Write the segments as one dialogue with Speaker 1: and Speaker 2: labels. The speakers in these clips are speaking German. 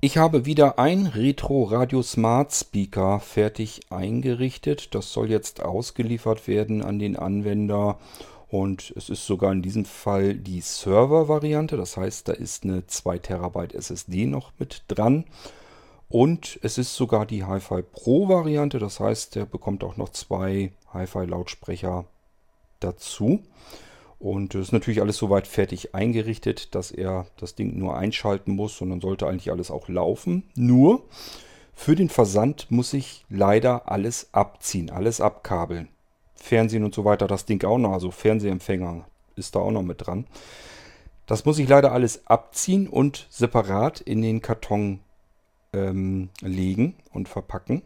Speaker 1: Ich habe wieder ein Retro Radio Smart Speaker fertig eingerichtet. Das soll jetzt ausgeliefert werden an den Anwender. Und es ist sogar in diesem Fall die Server-Variante. Das heißt, da ist eine 2 Terabyte SSD noch mit dran. Und es ist sogar die Hi-Fi Pro Variante. Das heißt, der bekommt auch noch zwei Hi-Fi Lautsprecher dazu. Und es ist natürlich alles soweit fertig eingerichtet, dass er das Ding nur einschalten muss und dann sollte eigentlich alles auch laufen. Nur für den Versand muss ich leider alles abziehen, alles abkabeln. Fernsehen und so weiter, das Ding auch noch, also Fernsehempfänger ist da auch noch mit dran. Das muss ich leider alles abziehen und separat in den Karton ähm, legen und verpacken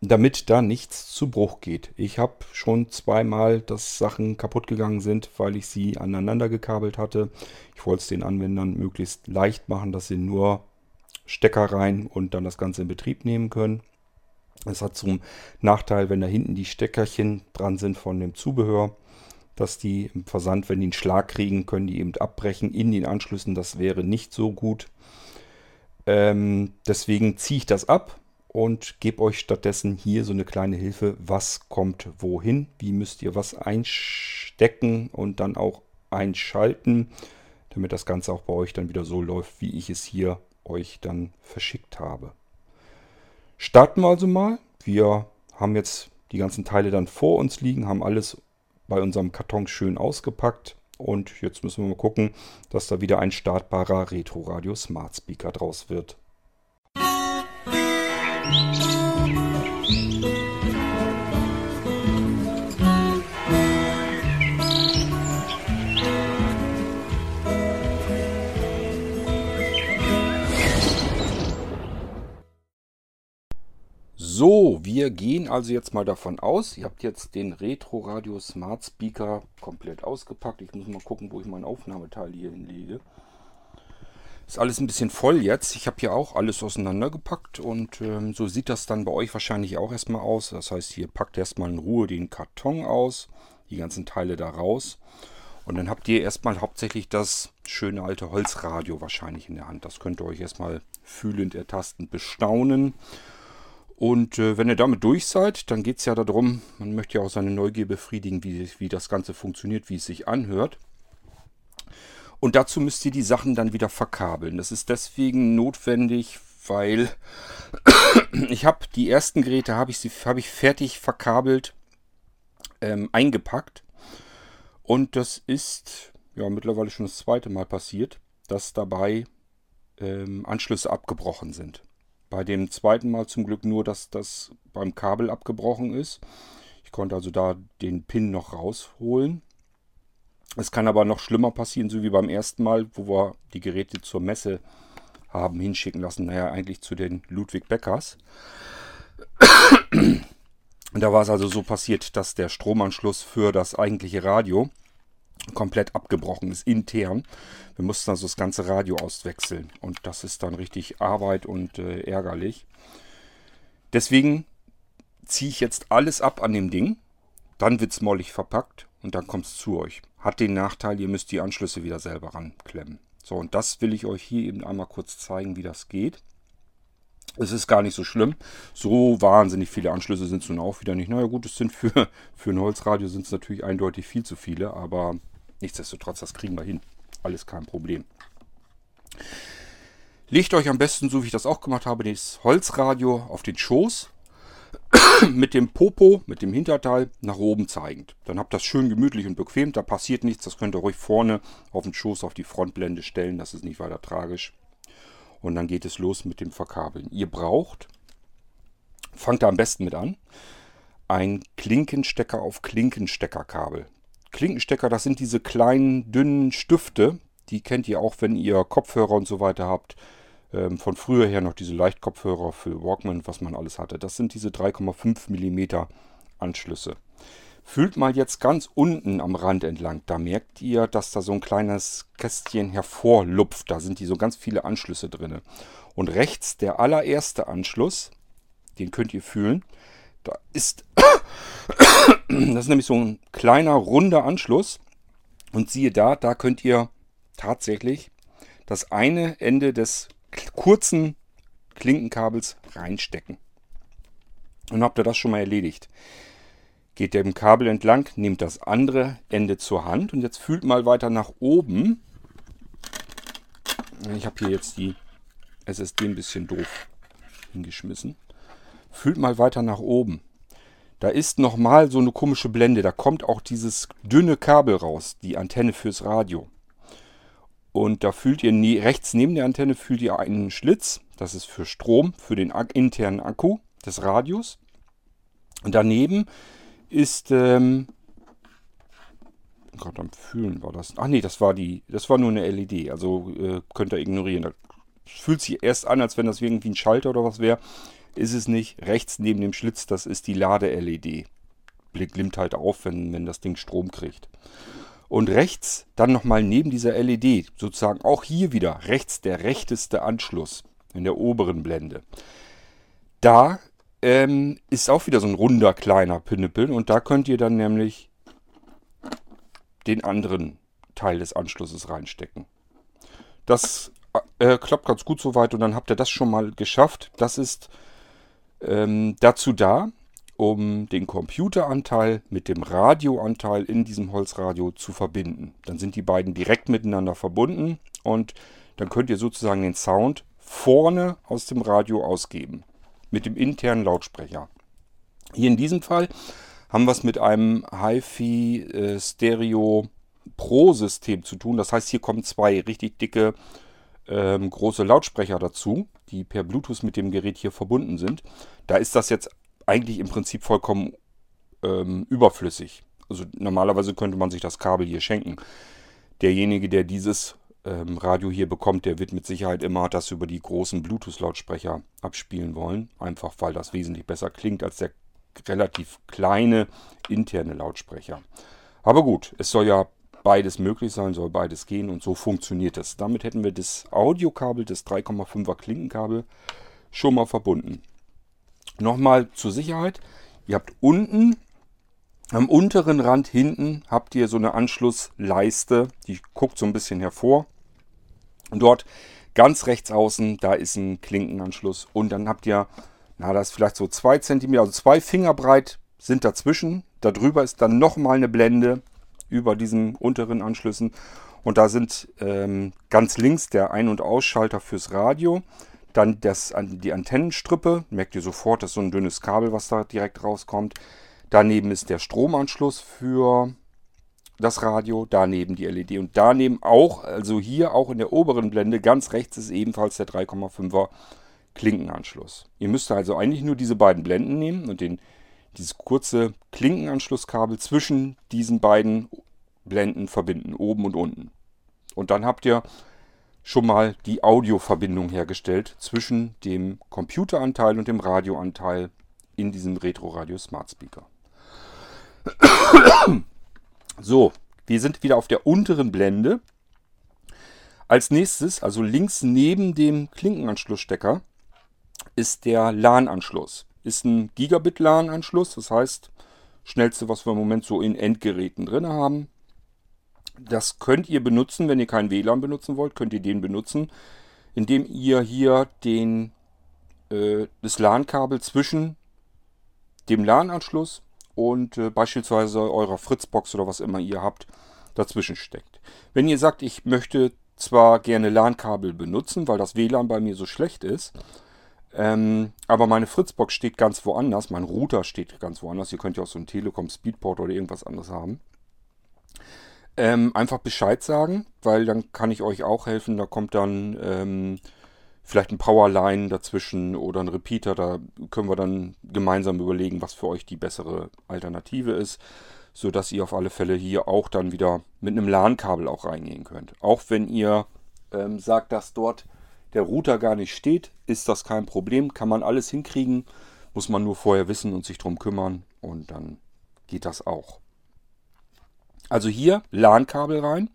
Speaker 1: damit da nichts zu Bruch geht. Ich habe schon zweimal, dass Sachen kaputt gegangen sind, weil ich sie aneinander gekabelt hatte. Ich wollte es den Anwendern möglichst leicht machen, dass sie nur Stecker rein und dann das Ganze in Betrieb nehmen können. Es hat zum Nachteil, wenn da hinten die Steckerchen dran sind von dem Zubehör, dass die im Versand, wenn die einen Schlag kriegen, können die eben abbrechen in den Anschlüssen. Das wäre nicht so gut. Ähm, deswegen ziehe ich das ab und gebe euch stattdessen hier so eine kleine Hilfe, was kommt wohin, wie müsst ihr was einstecken und dann auch einschalten, damit das Ganze auch bei euch dann wieder so läuft, wie ich es hier euch dann verschickt habe. Starten wir also mal. Wir haben jetzt die ganzen Teile dann vor uns liegen, haben alles bei unserem Karton schön ausgepackt und jetzt müssen wir mal gucken, dass da wieder ein startbarer Retro Radio Smart Speaker draus wird. So, wir gehen also jetzt mal davon aus, ihr habt jetzt den Retro Radio Smart Speaker komplett ausgepackt. Ich muss mal gucken, wo ich mein Aufnahmeteil hier hinlege. Ist alles ein bisschen voll jetzt. Ich habe hier auch alles auseinandergepackt und ähm, so sieht das dann bei euch wahrscheinlich auch erstmal aus. Das heißt, hier packt erstmal in Ruhe den Karton aus, die ganzen Teile da raus. Und dann habt ihr erstmal hauptsächlich das schöne alte Holzradio wahrscheinlich in der Hand. Das könnt ihr euch erstmal fühlend, ertastend bestaunen. Und äh, wenn ihr damit durch seid, dann geht es ja darum, man möchte ja auch seine Neugier befriedigen, wie, wie das Ganze funktioniert, wie es sich anhört. Und dazu müsst ihr die Sachen dann wieder verkabeln. Das ist deswegen notwendig, weil ich habe die ersten Geräte habe ich, hab ich fertig verkabelt, ähm, eingepackt. Und das ist ja mittlerweile schon das zweite Mal passiert, dass dabei ähm, Anschlüsse abgebrochen sind. Bei dem zweiten Mal zum Glück nur, dass das beim Kabel abgebrochen ist. Ich konnte also da den Pin noch rausholen. Es kann aber noch schlimmer passieren, so wie beim ersten Mal, wo wir die Geräte zur Messe haben hinschicken lassen. Naja, eigentlich zu den Ludwig Beckers. Und da war es also so passiert, dass der Stromanschluss für das eigentliche Radio komplett abgebrochen ist, intern. Wir mussten also das ganze Radio auswechseln. Und das ist dann richtig Arbeit und äh, ärgerlich. Deswegen ziehe ich jetzt alles ab an dem Ding. Dann wird es mollig verpackt und dann kommt es zu euch. Hat den Nachteil, ihr müsst die Anschlüsse wieder selber ranklemmen. So, und das will ich euch hier eben einmal kurz zeigen, wie das geht. Es ist gar nicht so schlimm. So wahnsinnig viele Anschlüsse sind es nun auch wieder nicht. Naja gut, es sind für, für ein Holzradio sind es natürlich eindeutig viel zu viele, aber nichtsdestotrotz, das kriegen wir hin. Alles kein Problem. Legt euch am besten, so wie ich das auch gemacht habe, das Holzradio auf den Schoß mit dem Popo, mit dem Hinterteil nach oben zeigend. Dann habt ihr das schön gemütlich und bequem, da passiert nichts, das könnt ihr ruhig vorne auf den Schoß auf die Frontblende stellen, das ist nicht weiter tragisch. Und dann geht es los mit dem Verkabeln. Ihr braucht, fangt da am besten mit an, ein Klinkenstecker auf Klinkensteckerkabel. Klinkenstecker, das sind diese kleinen, dünnen Stifte, die kennt ihr auch, wenn ihr Kopfhörer und so weiter habt ähm, von früher her noch diese Leichtkopfhörer für Walkman, was man alles hatte. Das sind diese 3,5 mm Anschlüsse. Fühlt mal jetzt ganz unten am Rand entlang. Da merkt ihr, dass da so ein kleines Kästchen hervorlupft. Da sind die so ganz viele Anschlüsse drin. Und rechts der allererste Anschluss, den könnt ihr fühlen. Da ist, das ist nämlich so ein kleiner runder Anschluss. Und siehe da, da könnt ihr tatsächlich das eine Ende des kurzen Klinkenkabels reinstecken. Und habt ihr das schon mal erledigt. Geht dem Kabel entlang, nehmt das andere Ende zur Hand und jetzt fühlt mal weiter nach oben. Ich habe hier jetzt die SSD ein bisschen doof hingeschmissen. Fühlt mal weiter nach oben. Da ist nochmal so eine komische Blende. Da kommt auch dieses dünne Kabel raus, die Antenne fürs Radio. Und da fühlt ihr ne rechts neben der Antenne fühlt ihr einen Schlitz. Das ist für Strom, für den internen Akku des Radios. Und daneben ist ähm, gerade am Fühlen war das. Ach nee, das war die, das war nur eine LED. Also äh, könnt ihr ignorieren. Das fühlt sich erst an, als wenn das irgendwie ein Schalter oder was wäre. Ist es nicht. Rechts neben dem Schlitz, das ist die Lade-LED. Glimmt halt auf, wenn, wenn das Ding Strom kriegt. Und rechts dann nochmal neben dieser LED, sozusagen auch hier wieder rechts der rechteste Anschluss in der oberen Blende. Da ähm, ist auch wieder so ein runder kleiner Pinnepel und da könnt ihr dann nämlich den anderen Teil des Anschlusses reinstecken. Das äh, klappt ganz gut soweit und dann habt ihr das schon mal geschafft. Das ist ähm, dazu da, um den Computeranteil mit dem Radioanteil in diesem Holzradio zu verbinden. Dann sind die beiden direkt miteinander verbunden und dann könnt ihr sozusagen den Sound vorne aus dem Radio ausgeben mit dem internen Lautsprecher. Hier in diesem Fall haben wir es mit einem HiFi äh, Stereo Pro System zu tun. Das heißt, hier kommen zwei richtig dicke ähm, große Lautsprecher dazu, die per Bluetooth mit dem Gerät hier verbunden sind. Da ist das jetzt eigentlich im Prinzip vollkommen ähm, überflüssig. Also normalerweise könnte man sich das Kabel hier schenken. Derjenige, der dieses ähm, Radio hier bekommt, der wird mit Sicherheit immer das über die großen Bluetooth-Lautsprecher abspielen wollen. Einfach weil das wesentlich besser klingt als der relativ kleine interne Lautsprecher. Aber gut, es soll ja beides möglich sein, soll beides gehen und so funktioniert es. Damit hätten wir das Audiokabel, das 3,5er Klinkenkabel schon mal verbunden. Nochmal zur Sicherheit. Ihr habt unten, am unteren Rand hinten, habt ihr so eine Anschlussleiste. Die guckt so ein bisschen hervor. Und dort ganz rechts außen, da ist ein Klinkenanschluss. Und dann habt ihr, na, das ist vielleicht so zwei Zentimeter, also zwei Finger breit sind dazwischen. Darüber ist dann nochmal eine Blende über diesen unteren Anschlüssen. Und da sind ähm, ganz links der Ein- und Ausschalter fürs Radio. Dann das, die Antennenstrippe, merkt ihr sofort, das ist so ein dünnes Kabel, was da direkt rauskommt. Daneben ist der Stromanschluss für das Radio, daneben die LED und daneben auch, also hier auch in der oberen Blende, ganz rechts ist ebenfalls der 3,5er Klinkenanschluss. Ihr müsst also eigentlich nur diese beiden Blenden nehmen und den, dieses kurze Klinkenanschlusskabel zwischen diesen beiden Blenden verbinden, oben und unten. Und dann habt ihr schon mal die Audioverbindung hergestellt zwischen dem Computeranteil und dem Radioanteil in diesem Retro Radio Smart Speaker. So, wir sind wieder auf der unteren Blende. Als nächstes, also links neben dem Klinkenanschlussstecker, ist der LAN-Anschluss. Ist ein Gigabit-LAN-Anschluss, das heißt, schnellste, was wir im Moment so in Endgeräten drin haben. Das könnt ihr benutzen, wenn ihr kein WLAN benutzen wollt, könnt ihr den benutzen, indem ihr hier den, äh, das LAN-Kabel zwischen dem LAN-Anschluss und äh, beispielsweise eurer Fritzbox oder was immer ihr habt, dazwischen steckt. Wenn ihr sagt, ich möchte zwar gerne LAN-Kabel benutzen, weil das WLAN bei mir so schlecht ist, ähm, aber meine Fritzbox steht ganz woanders, mein Router steht ganz woanders, ihr könnt ja auch so einen Telekom Speedport oder irgendwas anderes haben ähm, einfach Bescheid sagen, weil dann kann ich euch auch helfen. Da kommt dann ähm, vielleicht ein Powerline dazwischen oder ein Repeater. Da können wir dann gemeinsam überlegen, was für euch die bessere Alternative ist, sodass ihr auf alle Fälle hier auch dann wieder mit einem LAN-Kabel auch reingehen könnt. Auch wenn ihr ähm, sagt, dass dort der Router gar nicht steht, ist das kein Problem. Kann man alles hinkriegen. Muss man nur vorher wissen und sich drum kümmern und dann geht das auch. Also hier LAN-Kabel rein.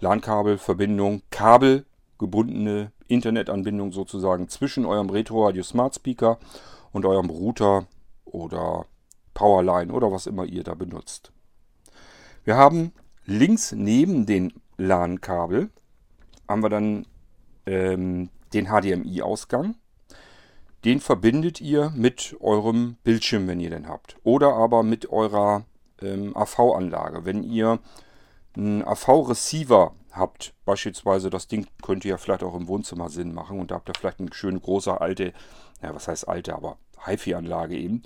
Speaker 1: LAN-Kabelverbindung, kabelgebundene Internetanbindung sozusagen zwischen eurem Retro Radio Smart Speaker und eurem Router oder Powerline oder was immer ihr da benutzt. Wir haben links neben den LAN-Kabel haben wir dann ähm, den HDMI-Ausgang. Den verbindet ihr mit eurem Bildschirm, wenn ihr den habt. Oder aber mit eurer ähm, AV-Anlage. Wenn ihr einen AV-Receiver habt, beispielsweise das Ding könnte ja vielleicht auch im Wohnzimmer Sinn machen und da habt ihr vielleicht eine schöne große alte, ja was heißt alte, aber HiFi-Anlage eben.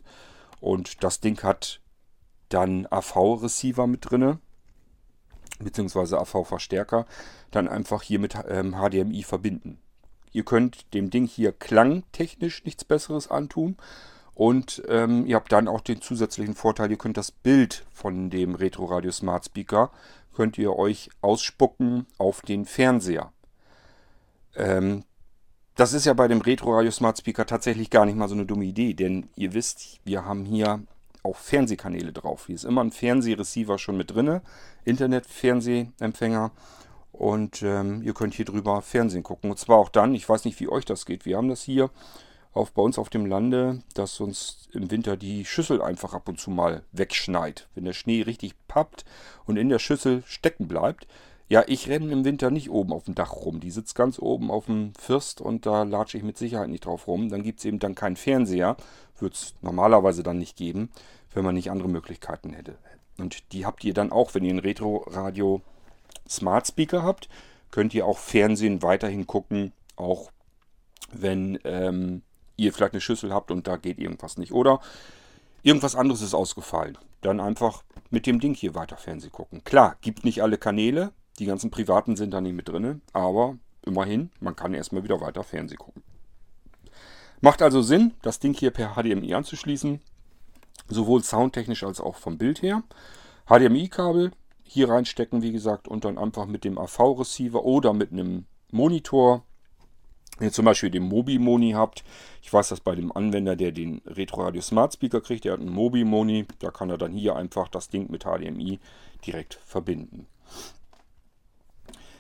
Speaker 1: Und das Ding hat dann AV-Receiver mit drinne, beziehungsweise AV-Verstärker, dann einfach hier mit ähm, HDMI verbinden. Ihr könnt dem Ding hier klangtechnisch nichts Besseres antun. Und ähm, ihr habt dann auch den zusätzlichen Vorteil, ihr könnt das Bild von dem Retro Radio Smart Speaker, könnt ihr euch ausspucken auf den Fernseher. Ähm, das ist ja bei dem Retro Radio Smart Speaker tatsächlich gar nicht mal so eine dumme Idee, denn ihr wisst, wir haben hier auch Fernsehkanäle drauf. Hier ist immer ein Fernsehreceiver schon mit drin, Internet-Fernsehempfänger. Und ähm, ihr könnt hier drüber Fernsehen gucken. Und zwar auch dann, ich weiß nicht, wie euch das geht. Wir haben das hier auf, bei uns auf dem Lande, dass uns im Winter die Schüssel einfach ab und zu mal wegschneit. Wenn der Schnee richtig pappt und in der Schüssel stecken bleibt. Ja, ich renne im Winter nicht oben auf dem Dach rum. Die sitzt ganz oben auf dem First und da latsche ich mit Sicherheit nicht drauf rum. Dann gibt es eben dann keinen Fernseher. Wird es normalerweise dann nicht geben, wenn man nicht andere Möglichkeiten hätte. Und die habt ihr dann auch, wenn ihr ein Retro-Radio Smart Speaker habt, könnt ihr auch Fernsehen weiterhin gucken, auch wenn ähm, ihr vielleicht eine Schüssel habt und da geht irgendwas nicht. Oder irgendwas anderes ist ausgefallen. Dann einfach mit dem Ding hier weiter Fernsehen gucken. Klar, gibt nicht alle Kanäle, die ganzen privaten sind da nicht mit drin, aber immerhin, man kann erstmal wieder weiter Fernsehen gucken. Macht also Sinn, das Ding hier per HDMI anzuschließen, sowohl soundtechnisch als auch vom Bild her. HDMI-Kabel hier reinstecken, wie gesagt, und dann einfach mit dem AV-Receiver oder mit einem Monitor, ihr zum Beispiel den Mobi-Moni habt, ich weiß das bei dem Anwender, der den Retro Radio Smart Speaker kriegt, der hat einen Mobi-Moni, da kann er dann hier einfach das Ding mit HDMI direkt verbinden.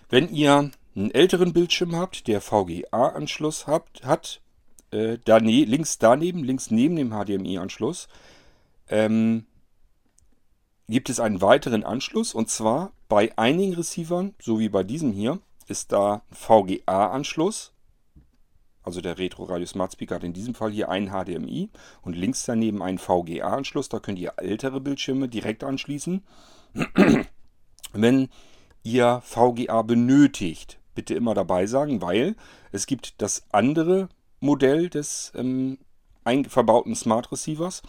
Speaker 1: Wenn ihr einen älteren Bildschirm habt, der VGA-Anschluss hat, äh, dane links daneben, links neben dem HDMI-Anschluss, ähm, gibt es einen weiteren Anschluss und zwar bei einigen Receivern, so wie bei diesem hier, ist da VGA-Anschluss. Also der Retro Radio Smart Speaker hat in diesem Fall hier einen HDMI und links daneben einen VGA-Anschluss. Da könnt ihr ältere Bildschirme direkt anschließen. Wenn ihr VGA benötigt, bitte immer dabei sagen, weil es gibt das andere Modell des ähm, verbauten Smart Receivers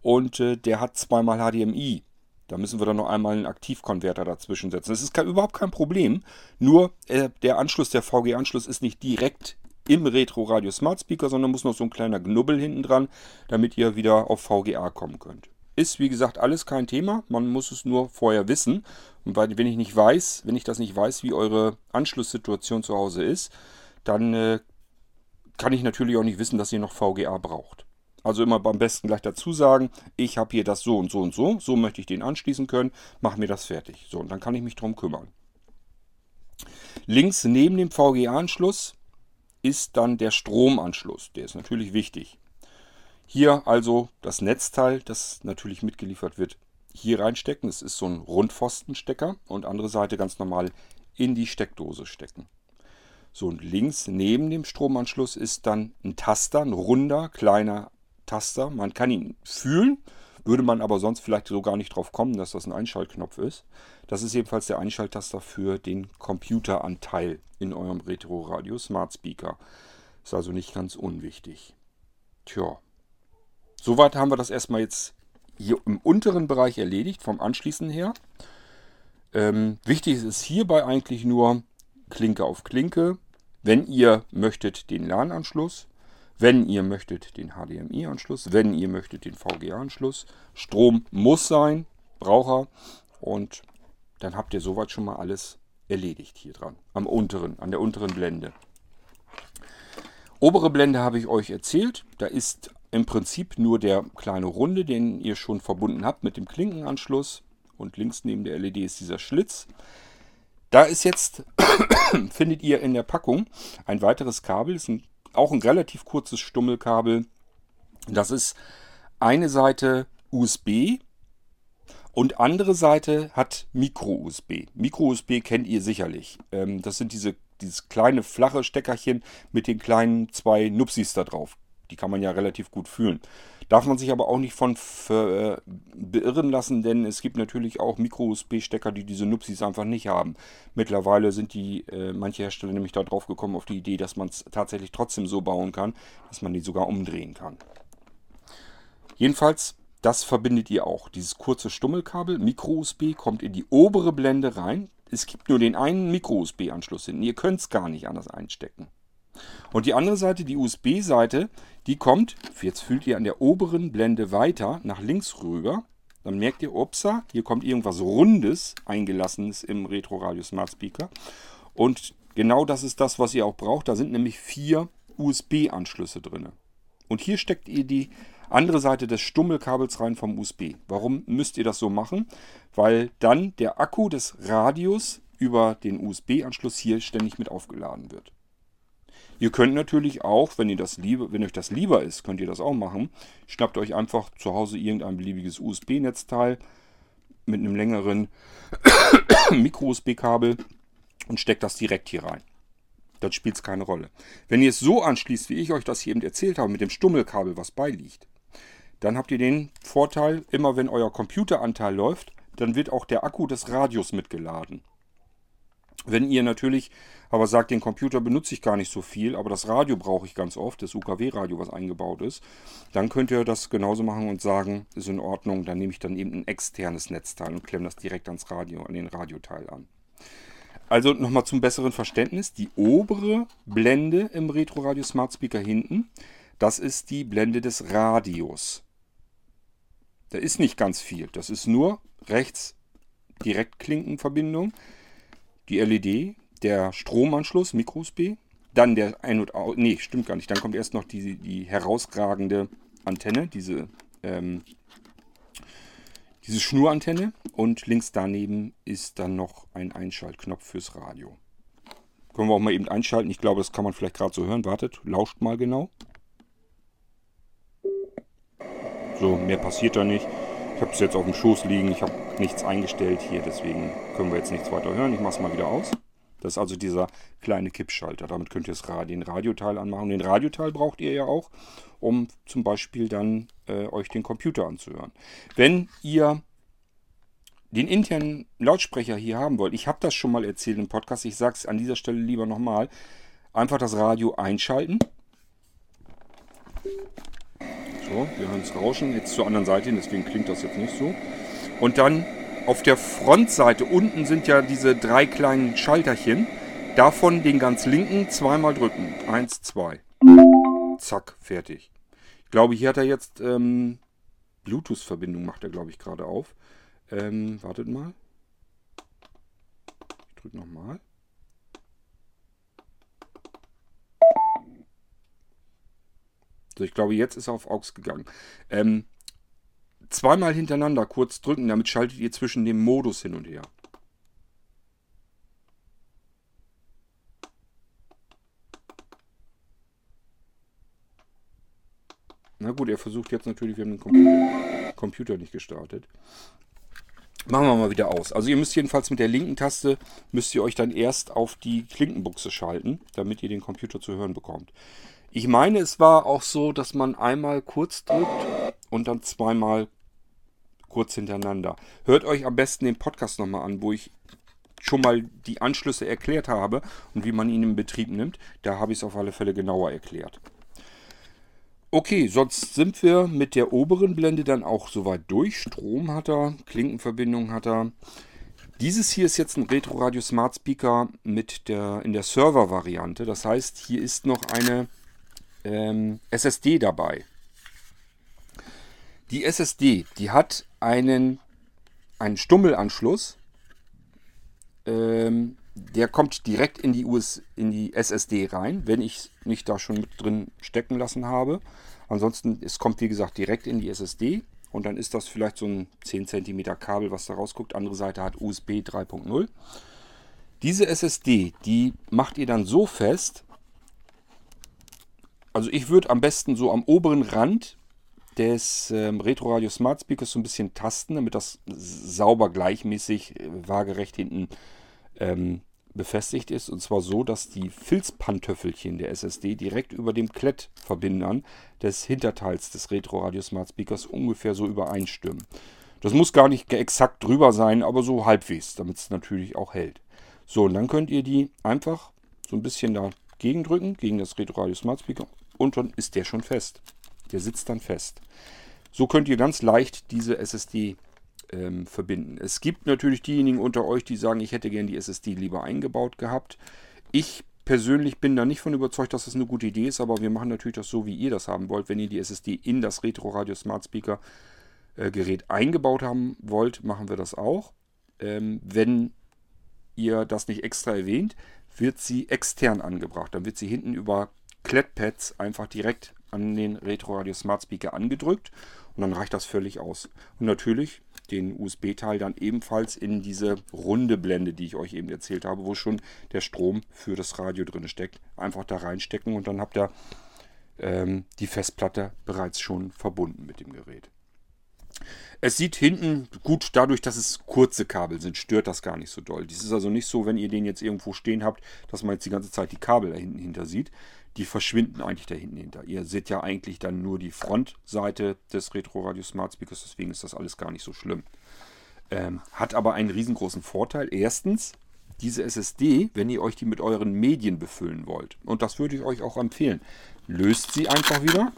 Speaker 1: und äh, der hat zweimal HDMI. Da müssen wir dann noch einmal einen Aktivkonverter dazwischen setzen. Das ist kein, überhaupt kein Problem. Nur äh, der Anschluss, der VG-Anschluss ist nicht direkt im Retro Radio Smart Speaker, sondern muss noch so ein kleiner Knubbel hinten dran, damit ihr wieder auf VGA kommen könnt. Ist wie gesagt alles kein Thema, man muss es nur vorher wissen. Und wenn ich nicht weiß, wenn ich das nicht weiß, wie eure Anschlusssituation zu Hause ist, dann äh, kann ich natürlich auch nicht wissen, dass ihr noch VGA braucht. Also immer beim besten gleich dazu sagen, ich habe hier das so und so und so, so möchte ich den anschließen können, mach mir das fertig. So, und dann kann ich mich drum kümmern. Links neben dem VGA-Anschluss ist dann der Stromanschluss. Der ist natürlich wichtig. Hier also das Netzteil, das natürlich mitgeliefert wird, hier reinstecken. Das ist so ein Rundpfostenstecker und andere Seite ganz normal in die Steckdose stecken. So und links neben dem Stromanschluss ist dann ein Taster, ein runder, kleiner Taster. Man kann ihn fühlen, würde man aber sonst vielleicht so gar nicht drauf kommen, dass das ein Einschaltknopf ist. Das ist jedenfalls der Einschalttaster für den Computeranteil in eurem Retro Radio Smart Speaker. Ist also nicht ganz unwichtig. Tja. Soweit haben wir das erstmal jetzt hier im unteren Bereich erledigt, vom Anschließen her. Ähm, wichtig ist hierbei eigentlich nur Klinke auf Klinke. Wenn ihr möchtet den LAN-Anschluss, wenn ihr möchtet den HDMI-Anschluss, wenn ihr möchtet den VGA-Anschluss. Strom muss sein, Braucher und dann habt ihr soweit schon mal alles erledigt hier dran, am unteren, an der unteren Blende. Obere Blende habe ich euch erzählt, da ist im Prinzip nur der kleine Runde, den ihr schon verbunden habt mit dem Klinkenanschluss und links neben der LED ist dieser Schlitz. Da ist jetzt, findet ihr in der Packung ein weiteres Kabel, das ist ein auch ein relativ kurzes Stummelkabel. Das ist eine Seite USB und andere Seite hat Micro-USB. Micro-USB kennt ihr sicherlich. Ähm, das sind diese dieses kleine flache Steckerchen mit den kleinen zwei Nupsis da drauf. Die kann man ja relativ gut fühlen. Darf man sich aber auch nicht von äh, beirren lassen, denn es gibt natürlich auch Micro-USB-Stecker, die diese Nupsis einfach nicht haben. Mittlerweile sind die äh, manche Hersteller nämlich da drauf gekommen auf die Idee, dass man es tatsächlich trotzdem so bauen kann, dass man die sogar umdrehen kann. Jedenfalls, das verbindet ihr auch. Dieses kurze Stummelkabel, Micro-USB, kommt in die obere Blende rein. Es gibt nur den einen Micro-USB-Anschluss hinten. Ihr könnt es gar nicht anders einstecken. Und die andere Seite, die USB-Seite, die kommt, jetzt fühlt ihr an der oberen Blende weiter nach links rüber. Dann merkt ihr, upsa, hier kommt irgendwas Rundes eingelassenes im Retro Radio Smart Speaker. Und genau das ist das, was ihr auch braucht. Da sind nämlich vier USB-Anschlüsse drin. Und hier steckt ihr die andere Seite des Stummelkabels rein vom USB. Warum müsst ihr das so machen? Weil dann der Akku des Radios über den USB-Anschluss hier ständig mit aufgeladen wird. Ihr könnt natürlich auch, wenn, ihr das lieber, wenn euch das lieber ist, könnt ihr das auch machen. Schnappt euch einfach zu Hause irgendein beliebiges USB-Netzteil mit einem längeren Micro-USB-Kabel und steckt das direkt hier rein. Dann spielt es keine Rolle. Wenn ihr es so anschließt, wie ich euch das hier eben erzählt habe, mit dem Stummelkabel, was beiliegt, dann habt ihr den Vorteil, immer wenn euer Computeranteil läuft, dann wird auch der Akku des Radios mitgeladen. Wenn ihr natürlich aber sagt, den Computer benutze ich gar nicht so viel, aber das Radio brauche ich ganz oft, das UKW-Radio, was eingebaut ist, dann könnt ihr das genauso machen und sagen, ist in Ordnung, dann nehme ich dann eben ein externes Netzteil und klemme das direkt ans Radio, an den Radioteil an. Also nochmal zum besseren Verständnis, die obere Blende im Retro Radio Smart Speaker hinten, das ist die Blende des Radios. Da ist nicht ganz viel, das ist nur rechts Direktklinkenverbindung die LED, der Stromanschluss, Micro-USB, dann der Ein- und Aus. Nee, stimmt gar nicht. Dann kommt erst noch die, die herausragende Antenne, diese, ähm, diese Schnurantenne. Und links daneben ist dann noch ein Einschaltknopf fürs Radio. Können wir auch mal eben einschalten. Ich glaube, das kann man vielleicht gerade so hören. Wartet, lauscht mal genau. So, mehr passiert da nicht. Ich habe es jetzt auf dem Schoß liegen. Ich habe nichts eingestellt hier, deswegen können wir jetzt nichts weiter hören. Ich mache es mal wieder aus. Das ist also dieser kleine Kippschalter. Damit könnt ihr das Radio, den Radioteil anmachen. Den Radioteil braucht ihr ja auch, um zum Beispiel dann äh, euch den Computer anzuhören. Wenn ihr den internen Lautsprecher hier haben wollt, ich habe das schon mal erzählt im Podcast, ich sage es an dieser Stelle lieber nochmal, einfach das Radio einschalten. So, wir hören es rauschen, jetzt zur anderen Seite hin, deswegen klingt das jetzt nicht so. Und dann auf der Frontseite unten sind ja diese drei kleinen Schalterchen. Davon den ganz linken zweimal drücken. Eins, zwei. Zack, fertig. Ich glaube, hier hat er jetzt ähm, Bluetooth-Verbindung, macht er, glaube ich, gerade auf. Ähm, wartet mal. Ich drücke nochmal. So, ich glaube, jetzt ist er auf AUX gegangen. Ähm, zweimal hintereinander kurz drücken, damit schaltet ihr zwischen dem Modus hin und her. Na gut, er versucht jetzt natürlich, wir haben den Computer, Computer nicht gestartet. Machen wir mal wieder aus. Also ihr müsst jedenfalls mit der linken Taste, müsst ihr euch dann erst auf die Klinkenbuchse schalten, damit ihr den Computer zu hören bekommt. Ich meine, es war auch so, dass man einmal kurz drückt und dann zweimal kurz hintereinander. Hört euch am besten den Podcast nochmal an, wo ich schon mal die Anschlüsse erklärt habe und wie man ihn in Betrieb nimmt. Da habe ich es auf alle Fälle genauer erklärt. Okay, sonst sind wir mit der oberen Blende dann auch soweit durch. Strom hat er, Klinkenverbindung hat er. Dieses hier ist jetzt ein Retro Radio Smart Speaker mit der, in der Server-Variante. Das heißt, hier ist noch eine ähm, SSD dabei. Die SSD, die hat einen, einen Stummelanschluss. Ähm, der kommt direkt in die, US, in die SSD rein, wenn ich es nicht da schon mit drin stecken lassen habe. Ansonsten, es kommt wie gesagt direkt in die SSD und dann ist das vielleicht so ein 10 cm Kabel, was da rausguckt. Andere Seite hat USB 3.0. Diese SSD, die macht ihr dann so fest, also ich würde am besten so am oberen Rand des ähm, Retro Radio Smart Speakers so ein bisschen tasten, damit das sauber gleichmäßig äh, waagerecht hinten ähm, befestigt ist. Und zwar so, dass die Filzpantöffelchen der SSD direkt über dem Klettverbindern des Hinterteils des Retro Radio Smart Speakers ungefähr so übereinstimmen. Das muss gar nicht exakt drüber sein, aber so halbwegs, damit es natürlich auch hält. So, und dann könnt ihr die einfach so ein bisschen dagegen drücken, gegen das Retro Radio Smart Speaker, und dann ist der schon fest. Der sitzt dann fest. So könnt ihr ganz leicht diese SSD ähm, verbinden. Es gibt natürlich diejenigen unter euch, die sagen, ich hätte gern die SSD lieber eingebaut gehabt. Ich persönlich bin da nicht von überzeugt, dass das eine gute Idee ist, aber wir machen natürlich das so, wie ihr das haben wollt. Wenn ihr die SSD in das Retro Radio Smart Speaker äh, Gerät eingebaut haben wollt, machen wir das auch. Ähm, wenn ihr das nicht extra erwähnt, wird sie extern angebracht. Dann wird sie hinten über Klettpads einfach direkt an den Retro Radio Smart Speaker angedrückt und dann reicht das völlig aus. Und natürlich den USB-Teil dann ebenfalls in diese runde Blende, die ich euch eben erzählt habe, wo schon der Strom für das Radio drin steckt. Einfach da reinstecken und dann habt ihr ähm, die Festplatte bereits schon verbunden mit dem Gerät. Es sieht hinten gut, dadurch, dass es kurze Kabel sind, stört das gar nicht so doll. Dies ist also nicht so, wenn ihr den jetzt irgendwo stehen habt, dass man jetzt die ganze Zeit die Kabel da hinten hinter sieht. Die verschwinden eigentlich da hinten hinter. Ihr seht ja eigentlich dann nur die Frontseite des Retro Radio Smart Speakers, deswegen ist das alles gar nicht so schlimm. Ähm, hat aber einen riesengroßen Vorteil. Erstens, diese SSD, wenn ihr euch die mit euren Medien befüllen wollt, und das würde ich euch auch empfehlen, löst sie einfach wieder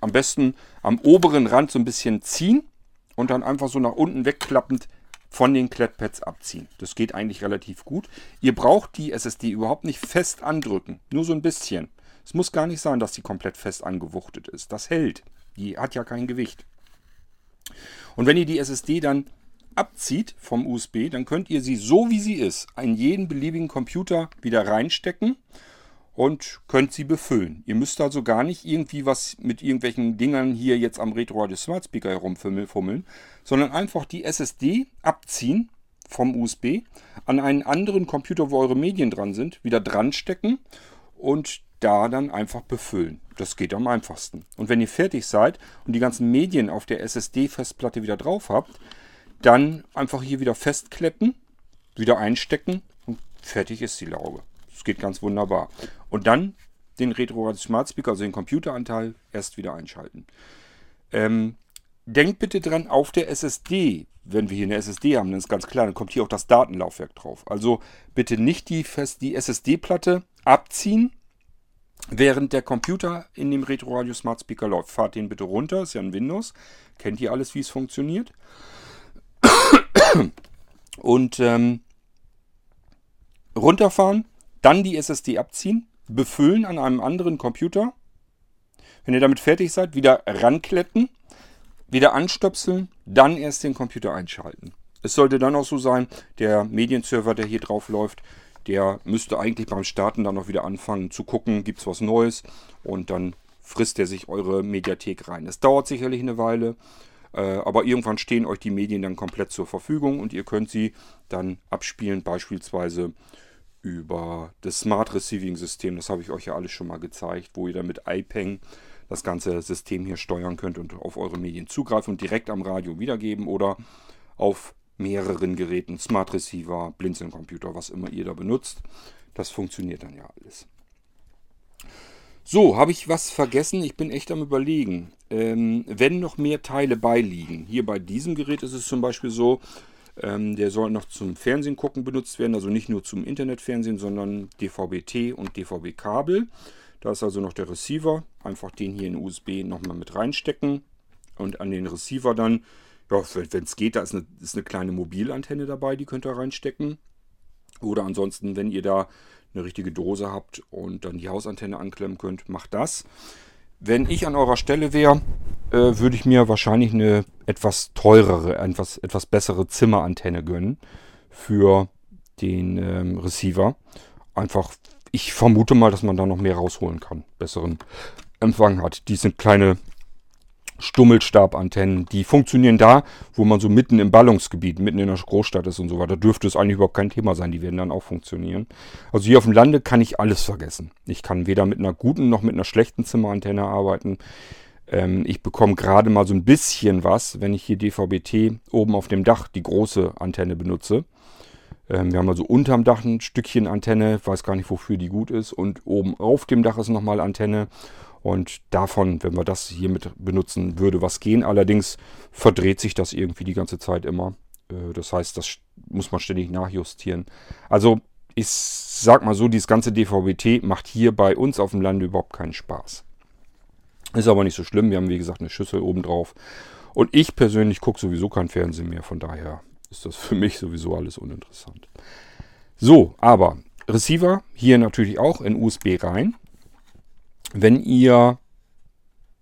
Speaker 1: am besten am oberen Rand so ein bisschen ziehen und dann einfach so nach unten wegklappend von den Klettpads abziehen. Das geht eigentlich relativ gut. Ihr braucht die SSD überhaupt nicht fest andrücken, nur so ein bisschen. Es muss gar nicht sein, dass die komplett fest angewuchtet ist. Das hält. Die hat ja kein Gewicht. Und wenn ihr die SSD dann abzieht vom USB, dann könnt ihr sie so wie sie ist in jeden beliebigen Computer wieder reinstecken und könnt sie befüllen. Ihr müsst also gar nicht irgendwie was mit irgendwelchen Dingern hier jetzt am Retro Radio Smart Speaker herumfummeln, sondern einfach die SSD abziehen vom USB, an einen anderen Computer, wo eure Medien dran sind, wieder dran stecken und da dann einfach befüllen. Das geht am einfachsten. Und wenn ihr fertig seid und die ganzen Medien auf der SSD-Festplatte wieder drauf habt, dann einfach hier wieder festkletten, wieder einstecken und fertig ist die Lauge. Das geht ganz wunderbar. Und dann den Retro Smart Speaker, also den Computeranteil, erst wieder einschalten. Ähm, denkt bitte dran, auf der SSD, wenn wir hier eine SSD haben, dann ist ganz klar, dann kommt hier auch das Datenlaufwerk drauf. Also bitte nicht die, die SSD-Platte abziehen, während der Computer in dem Retro Radio Smart Speaker läuft. Fahrt den bitte runter, ist ja ein Windows. Kennt ihr alles, wie es funktioniert? Und ähm, runterfahren, dann die SSD abziehen, befüllen an einem anderen Computer. Wenn ihr damit fertig seid, wieder rankletten, wieder anstöpseln, dann erst den Computer einschalten. Es sollte dann auch so sein, der Medienserver, der hier drauf läuft, der müsste eigentlich beim Starten dann noch wieder anfangen zu gucken, gibt es was Neues und dann frisst er sich eure Mediathek rein. Es dauert sicherlich eine Weile, äh, aber irgendwann stehen euch die Medien dann komplett zur Verfügung und ihr könnt sie dann abspielen, beispielsweise über das Smart Receiving System. Das habe ich euch ja alles schon mal gezeigt, wo ihr dann mit iPeng das ganze System hier steuern könnt und auf eure Medien zugreifen und direkt am Radio wiedergeben oder auf mehreren Geräten, Smart Receiver, Blinzeln-Computer, was immer ihr da benutzt. Das funktioniert dann ja alles. So, habe ich was vergessen? Ich bin echt am Überlegen. Ähm, wenn noch mehr Teile beiliegen, hier bei diesem Gerät ist es zum Beispiel so, ähm, der soll noch zum Fernsehen gucken benutzt werden, also nicht nur zum Internetfernsehen, sondern DVB-T und DVB-Kabel. Da ist also noch der Receiver. Einfach den hier in USB nochmal mit reinstecken und an den Receiver dann, ja, wenn es geht, da ist eine, ist eine kleine Mobilantenne dabei, die könnt ihr reinstecken. Oder ansonsten, wenn ihr da eine richtige Dose habt und dann die Hausantenne anklemmen könnt, macht das. Wenn ich an eurer Stelle wäre, äh, würde ich mir wahrscheinlich eine etwas teurere, etwas, etwas bessere Zimmerantenne gönnen für den ähm, Receiver. Einfach, ich vermute mal, dass man da noch mehr rausholen kann, besseren Empfang hat. Die sind kleine Stummelstab-Antennen, die funktionieren da, wo man so mitten im Ballungsgebiet, mitten in der Großstadt ist und so weiter. Dürfte es eigentlich überhaupt kein Thema sein, die werden dann auch funktionieren. Also hier auf dem Lande kann ich alles vergessen. Ich kann weder mit einer guten noch mit einer schlechten Zimmerantenne arbeiten. Ähm, ich bekomme gerade mal so ein bisschen was, wenn ich hier DVB-T oben auf dem Dach die große Antenne benutze. Ähm, wir haben also unterm Dach ein Stückchen Antenne, weiß gar nicht, wofür die gut ist. Und oben auf dem Dach ist nochmal Antenne. Und davon, wenn wir das hier mit benutzen, würde was gehen. Allerdings verdreht sich das irgendwie die ganze Zeit immer. Äh, das heißt, das muss man ständig nachjustieren. Also ich sag mal so, dieses ganze DVB-T macht hier bei uns auf dem Lande überhaupt keinen Spaß. Ist aber nicht so schlimm. Wir haben, wie gesagt, eine Schüssel oben drauf. Und ich persönlich gucke sowieso kein Fernsehen mehr. Von daher ist das für mich sowieso alles uninteressant. So, aber Receiver hier natürlich auch in USB rein. Wenn ihr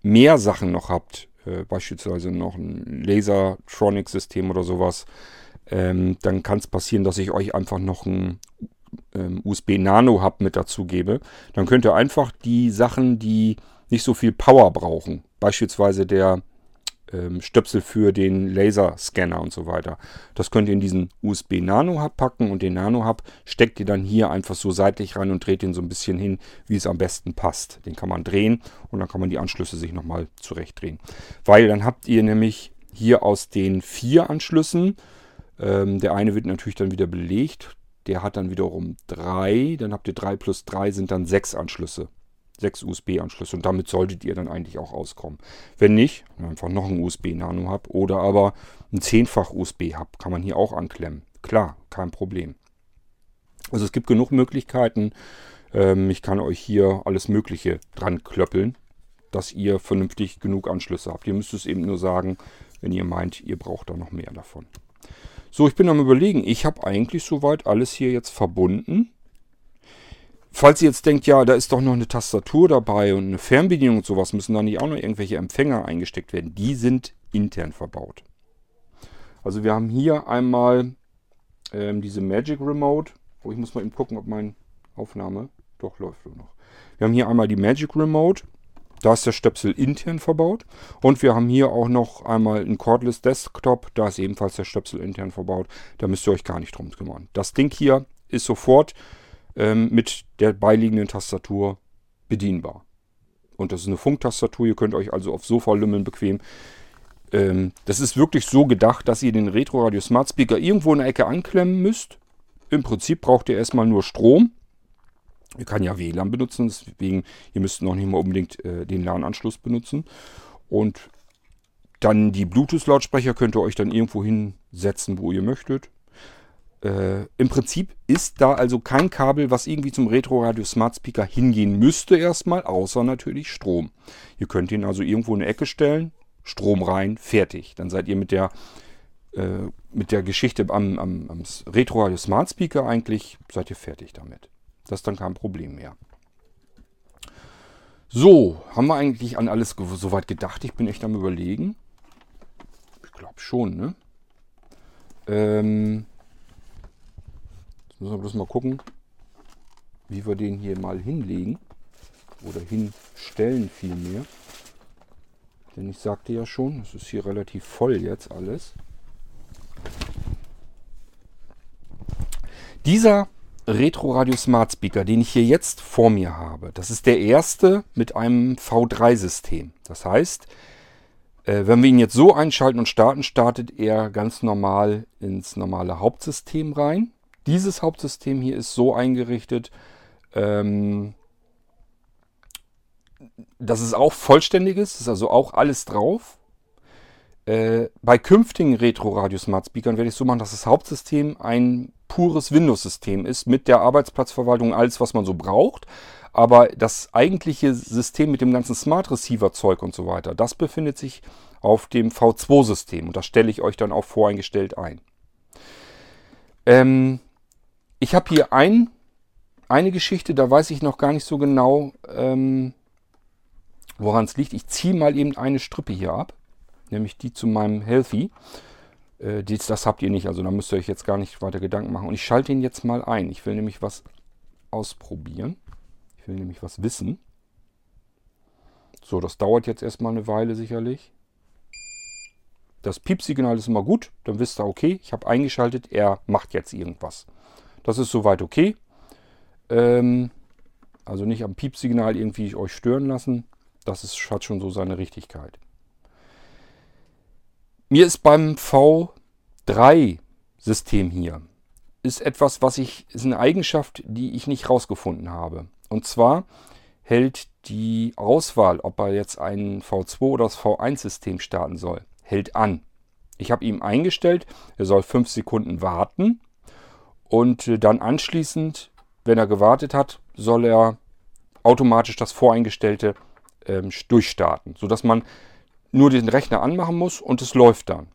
Speaker 1: mehr Sachen noch habt, äh, beispielsweise noch ein Lasertronic-System oder sowas, ähm, dann kann es passieren, dass ich euch einfach noch ein ähm, USB-Nano-Hub mit dazu gebe. Dann könnt ihr einfach die Sachen, die nicht so viel Power brauchen, beispielsweise der ähm, Stöpsel für den Laserscanner und so weiter. Das könnt ihr in diesen USB Nano Hub packen und den Nano Hub steckt ihr dann hier einfach so seitlich rein und dreht den so ein bisschen hin, wie es am besten passt. Den kann man drehen und dann kann man die Anschlüsse sich nochmal zurechtdrehen. Weil dann habt ihr nämlich hier aus den vier Anschlüssen, ähm, der eine wird natürlich dann wieder belegt, der hat dann wiederum drei, dann habt ihr drei plus drei sind dann sechs Anschlüsse sechs USB-Anschlüsse und damit solltet ihr dann eigentlich auch auskommen. Wenn nicht, einfach noch ein USB-Nano-Hub oder aber ein zehnfach USB-Hub kann man hier auch anklemmen. Klar, kein Problem. Also es gibt genug Möglichkeiten. Ähm, ich kann euch hier alles Mögliche dran klöppeln, dass ihr vernünftig genug Anschlüsse habt. Ihr müsst es eben nur sagen, wenn ihr meint, ihr braucht da noch mehr davon. So, ich bin am überlegen, ich habe eigentlich soweit alles hier jetzt verbunden. Falls ihr jetzt denkt, ja, da ist doch noch eine Tastatur dabei und eine Fernbedienung und sowas, müssen da nicht auch noch irgendwelche Empfänger eingesteckt werden. Die sind intern verbaut. Also wir haben hier einmal ähm, diese Magic Remote. Oh, ich muss mal eben gucken, ob meine Aufnahme doch läuft noch. Wir haben hier einmal die Magic Remote. Da ist der Stöpsel intern verbaut. Und wir haben hier auch noch einmal einen Cordless Desktop. Da ist ebenfalls der Stöpsel intern verbaut. Da müsst ihr euch gar nicht drum kümmern. Das Ding hier ist sofort ähm, mit der beiliegenden Tastatur bedienbar. Und das ist eine Funktastatur, ihr könnt euch also aufs Sofa lümmeln bequem. Ähm, das ist wirklich so gedacht, dass ihr den Retro Radio Smart Speaker irgendwo in der Ecke anklemmen müsst. Im Prinzip braucht ihr erstmal nur Strom. Ihr kann ja WLAN benutzen, deswegen, ihr müsst noch nicht mal unbedingt äh, den LAN-Anschluss benutzen. Und dann die Bluetooth-Lautsprecher könnt ihr euch dann irgendwo hinsetzen, wo ihr möchtet. Äh, Im Prinzip ist da also kein Kabel, was irgendwie zum Retro-Radio Smart Speaker hingehen müsste erstmal, außer natürlich Strom. Ihr könnt ihn also irgendwo in eine Ecke stellen, Strom rein, fertig. Dann seid ihr mit der, äh, mit der Geschichte am, am, am Retro-Radio Smart Speaker eigentlich, seid ihr fertig damit. Das ist dann kein Problem mehr. So, haben wir eigentlich an alles soweit gedacht? Ich bin echt am überlegen. Ich glaube schon, ne? Ähm, müssen wir bloß mal gucken, wie wir den hier mal hinlegen. Oder hinstellen vielmehr. Denn ich sagte ja schon, es ist hier relativ voll jetzt alles. Dieser Retro Radio Smart Speaker, den ich hier jetzt vor mir habe, das ist der erste mit einem V3-System. Das heißt, äh, wenn wir ihn jetzt so einschalten und starten, startet er ganz normal ins normale Hauptsystem rein. Dieses Hauptsystem hier ist so eingerichtet, ähm, dass es auch vollständig ist, ist also auch alles drauf. Äh, bei künftigen Retro-Radio Smart Speakern werde ich so machen, dass das Hauptsystem ein pures Windows-System ist mit der Arbeitsplatzverwaltung, alles was man so braucht. Aber das eigentliche System mit dem ganzen Smart Receiver-Zeug und so weiter, das befindet sich auf dem V2-System und das stelle ich euch dann auch voreingestellt ein. Ähm, ich habe hier ein, eine Geschichte, da weiß ich noch gar nicht so genau, ähm, woran es liegt. Ich ziehe mal eben eine Strippe hier ab, nämlich die zu meinem Healthy. Äh, das, das habt ihr nicht, also da müsst ihr euch jetzt gar nicht weiter Gedanken machen. Und ich schalte ihn jetzt mal ein. Ich will nämlich was ausprobieren. Ich will nämlich was wissen. So, das dauert jetzt erstmal eine Weile sicherlich. Das Piepsignal ist immer gut, dann wisst ihr, okay, ich habe eingeschaltet, er macht jetzt irgendwas. Das ist soweit okay. Ähm, also nicht am Piepsignal irgendwie euch stören lassen. Das ist, hat schon so seine Richtigkeit. Mir ist beim V3-System hier ist etwas, was ich, ist eine Eigenschaft, die ich nicht rausgefunden habe. Und zwar hält die Auswahl, ob er jetzt ein V2 oder das V1-System starten soll, hält an. Ich habe ihm eingestellt, er soll 5 Sekunden warten und äh, dann anschließend, wenn er gewartet hat, soll er automatisch das voreingestellte ähm, durchstarten, sodass man nur den Rechner anmachen muss und es läuft dann.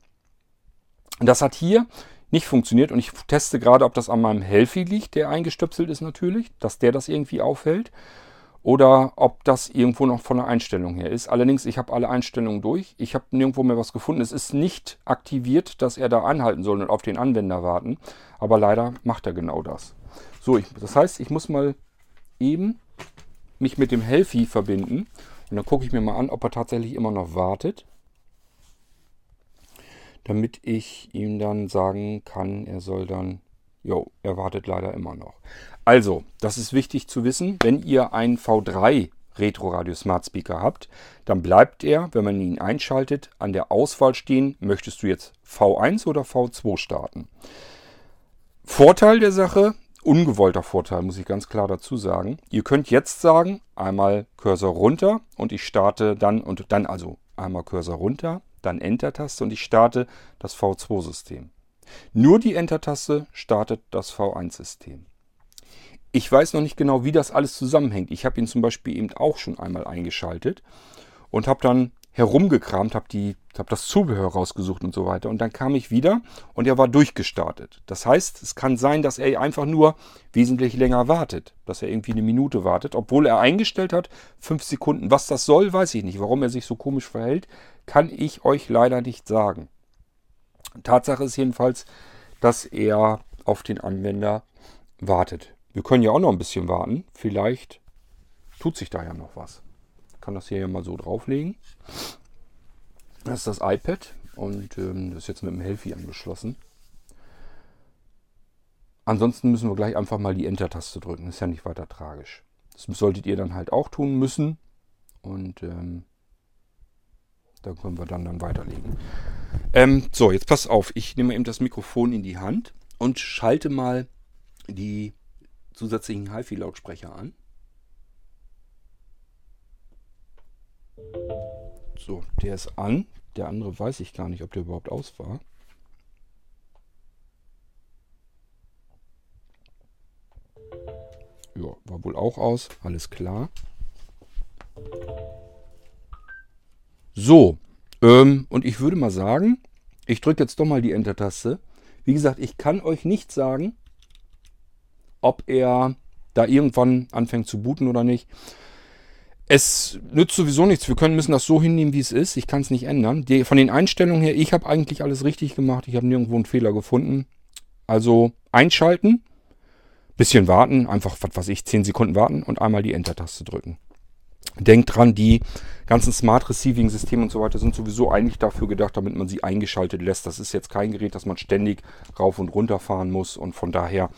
Speaker 1: Das hat hier nicht funktioniert und ich teste gerade, ob das an meinem Healthy liegt, der eingestöpselt ist natürlich, dass der das irgendwie aufhält oder ob das irgendwo noch von der Einstellung her ist. Allerdings, ich habe alle Einstellungen durch. Ich habe nirgendwo mehr was gefunden. Es ist nicht aktiviert, dass er da anhalten soll und auf den Anwender warten. Aber leider macht er genau das. So, ich, das heißt, ich muss mal eben mich mit dem Healthy verbinden. Und dann gucke ich mir mal an, ob er tatsächlich immer noch wartet. Damit ich ihm dann sagen kann, er soll dann Jo, er wartet leider immer noch. Also, das ist wichtig zu wissen. Wenn ihr einen V3 Retro Radio Smart Speaker habt, dann bleibt er, wenn man ihn einschaltet, an der Auswahl stehen, möchtest du jetzt V1 oder V2 starten. Vorteil der Sache, ungewollter Vorteil, muss ich ganz klar dazu sagen. Ihr könnt jetzt sagen, einmal Cursor runter und ich starte dann und dann also einmal Cursor runter, dann Enter-Taste und ich starte das V2-System. Nur die Enter-Taste startet das V1-System. Ich weiß noch nicht genau, wie das alles zusammenhängt. Ich habe ihn zum Beispiel eben auch schon einmal eingeschaltet und habe dann herumgekramt, habe hab das Zubehör rausgesucht und so weiter. Und dann kam ich wieder und er war durchgestartet. Das heißt, es kann sein, dass er einfach nur wesentlich länger wartet, dass er irgendwie eine Minute wartet, obwohl er eingestellt hat, fünf Sekunden. Was das soll, weiß ich nicht. Warum er sich so komisch verhält, kann ich euch leider nicht sagen. Tatsache ist jedenfalls, dass er auf den Anwender wartet. Wir können ja auch noch ein bisschen warten. Vielleicht tut sich da ja noch was. Ich kann das hier ja mal so drauflegen. Das ist das iPad und ähm, das ist jetzt mit dem Healthy angeschlossen. Ansonsten müssen wir gleich einfach mal die Enter-Taste drücken. Ist ja nicht weiter tragisch. Das solltet ihr dann halt auch tun müssen. Und ähm, da können wir dann, dann weiterlegen. Ähm, so, jetzt pass auf. Ich nehme eben das Mikrofon in die Hand und schalte mal die zusätzlichen HiFi-Lautsprecher an. So, der ist an. Der andere weiß ich gar nicht, ob der überhaupt aus war. Ja, war wohl auch aus. Alles klar. So, ähm, und ich würde mal sagen, ich drücke jetzt doch mal die Enter-Taste. Wie gesagt, ich kann euch nicht sagen, ob er da irgendwann anfängt zu booten oder nicht. Es nützt sowieso nichts. Wir können, müssen das so hinnehmen, wie es ist. Ich kann es nicht ändern. Die, von den Einstellungen her, ich habe eigentlich alles richtig gemacht. Ich habe nirgendwo einen Fehler gefunden. Also einschalten, bisschen warten, einfach, was weiß ich, 10 Sekunden warten und einmal die Enter-Taste drücken. Denkt dran, die ganzen Smart Receiving Systeme und so weiter sind sowieso eigentlich dafür gedacht, damit man sie eingeschaltet lässt. Das ist jetzt kein Gerät, das man ständig rauf und runter fahren muss und von daher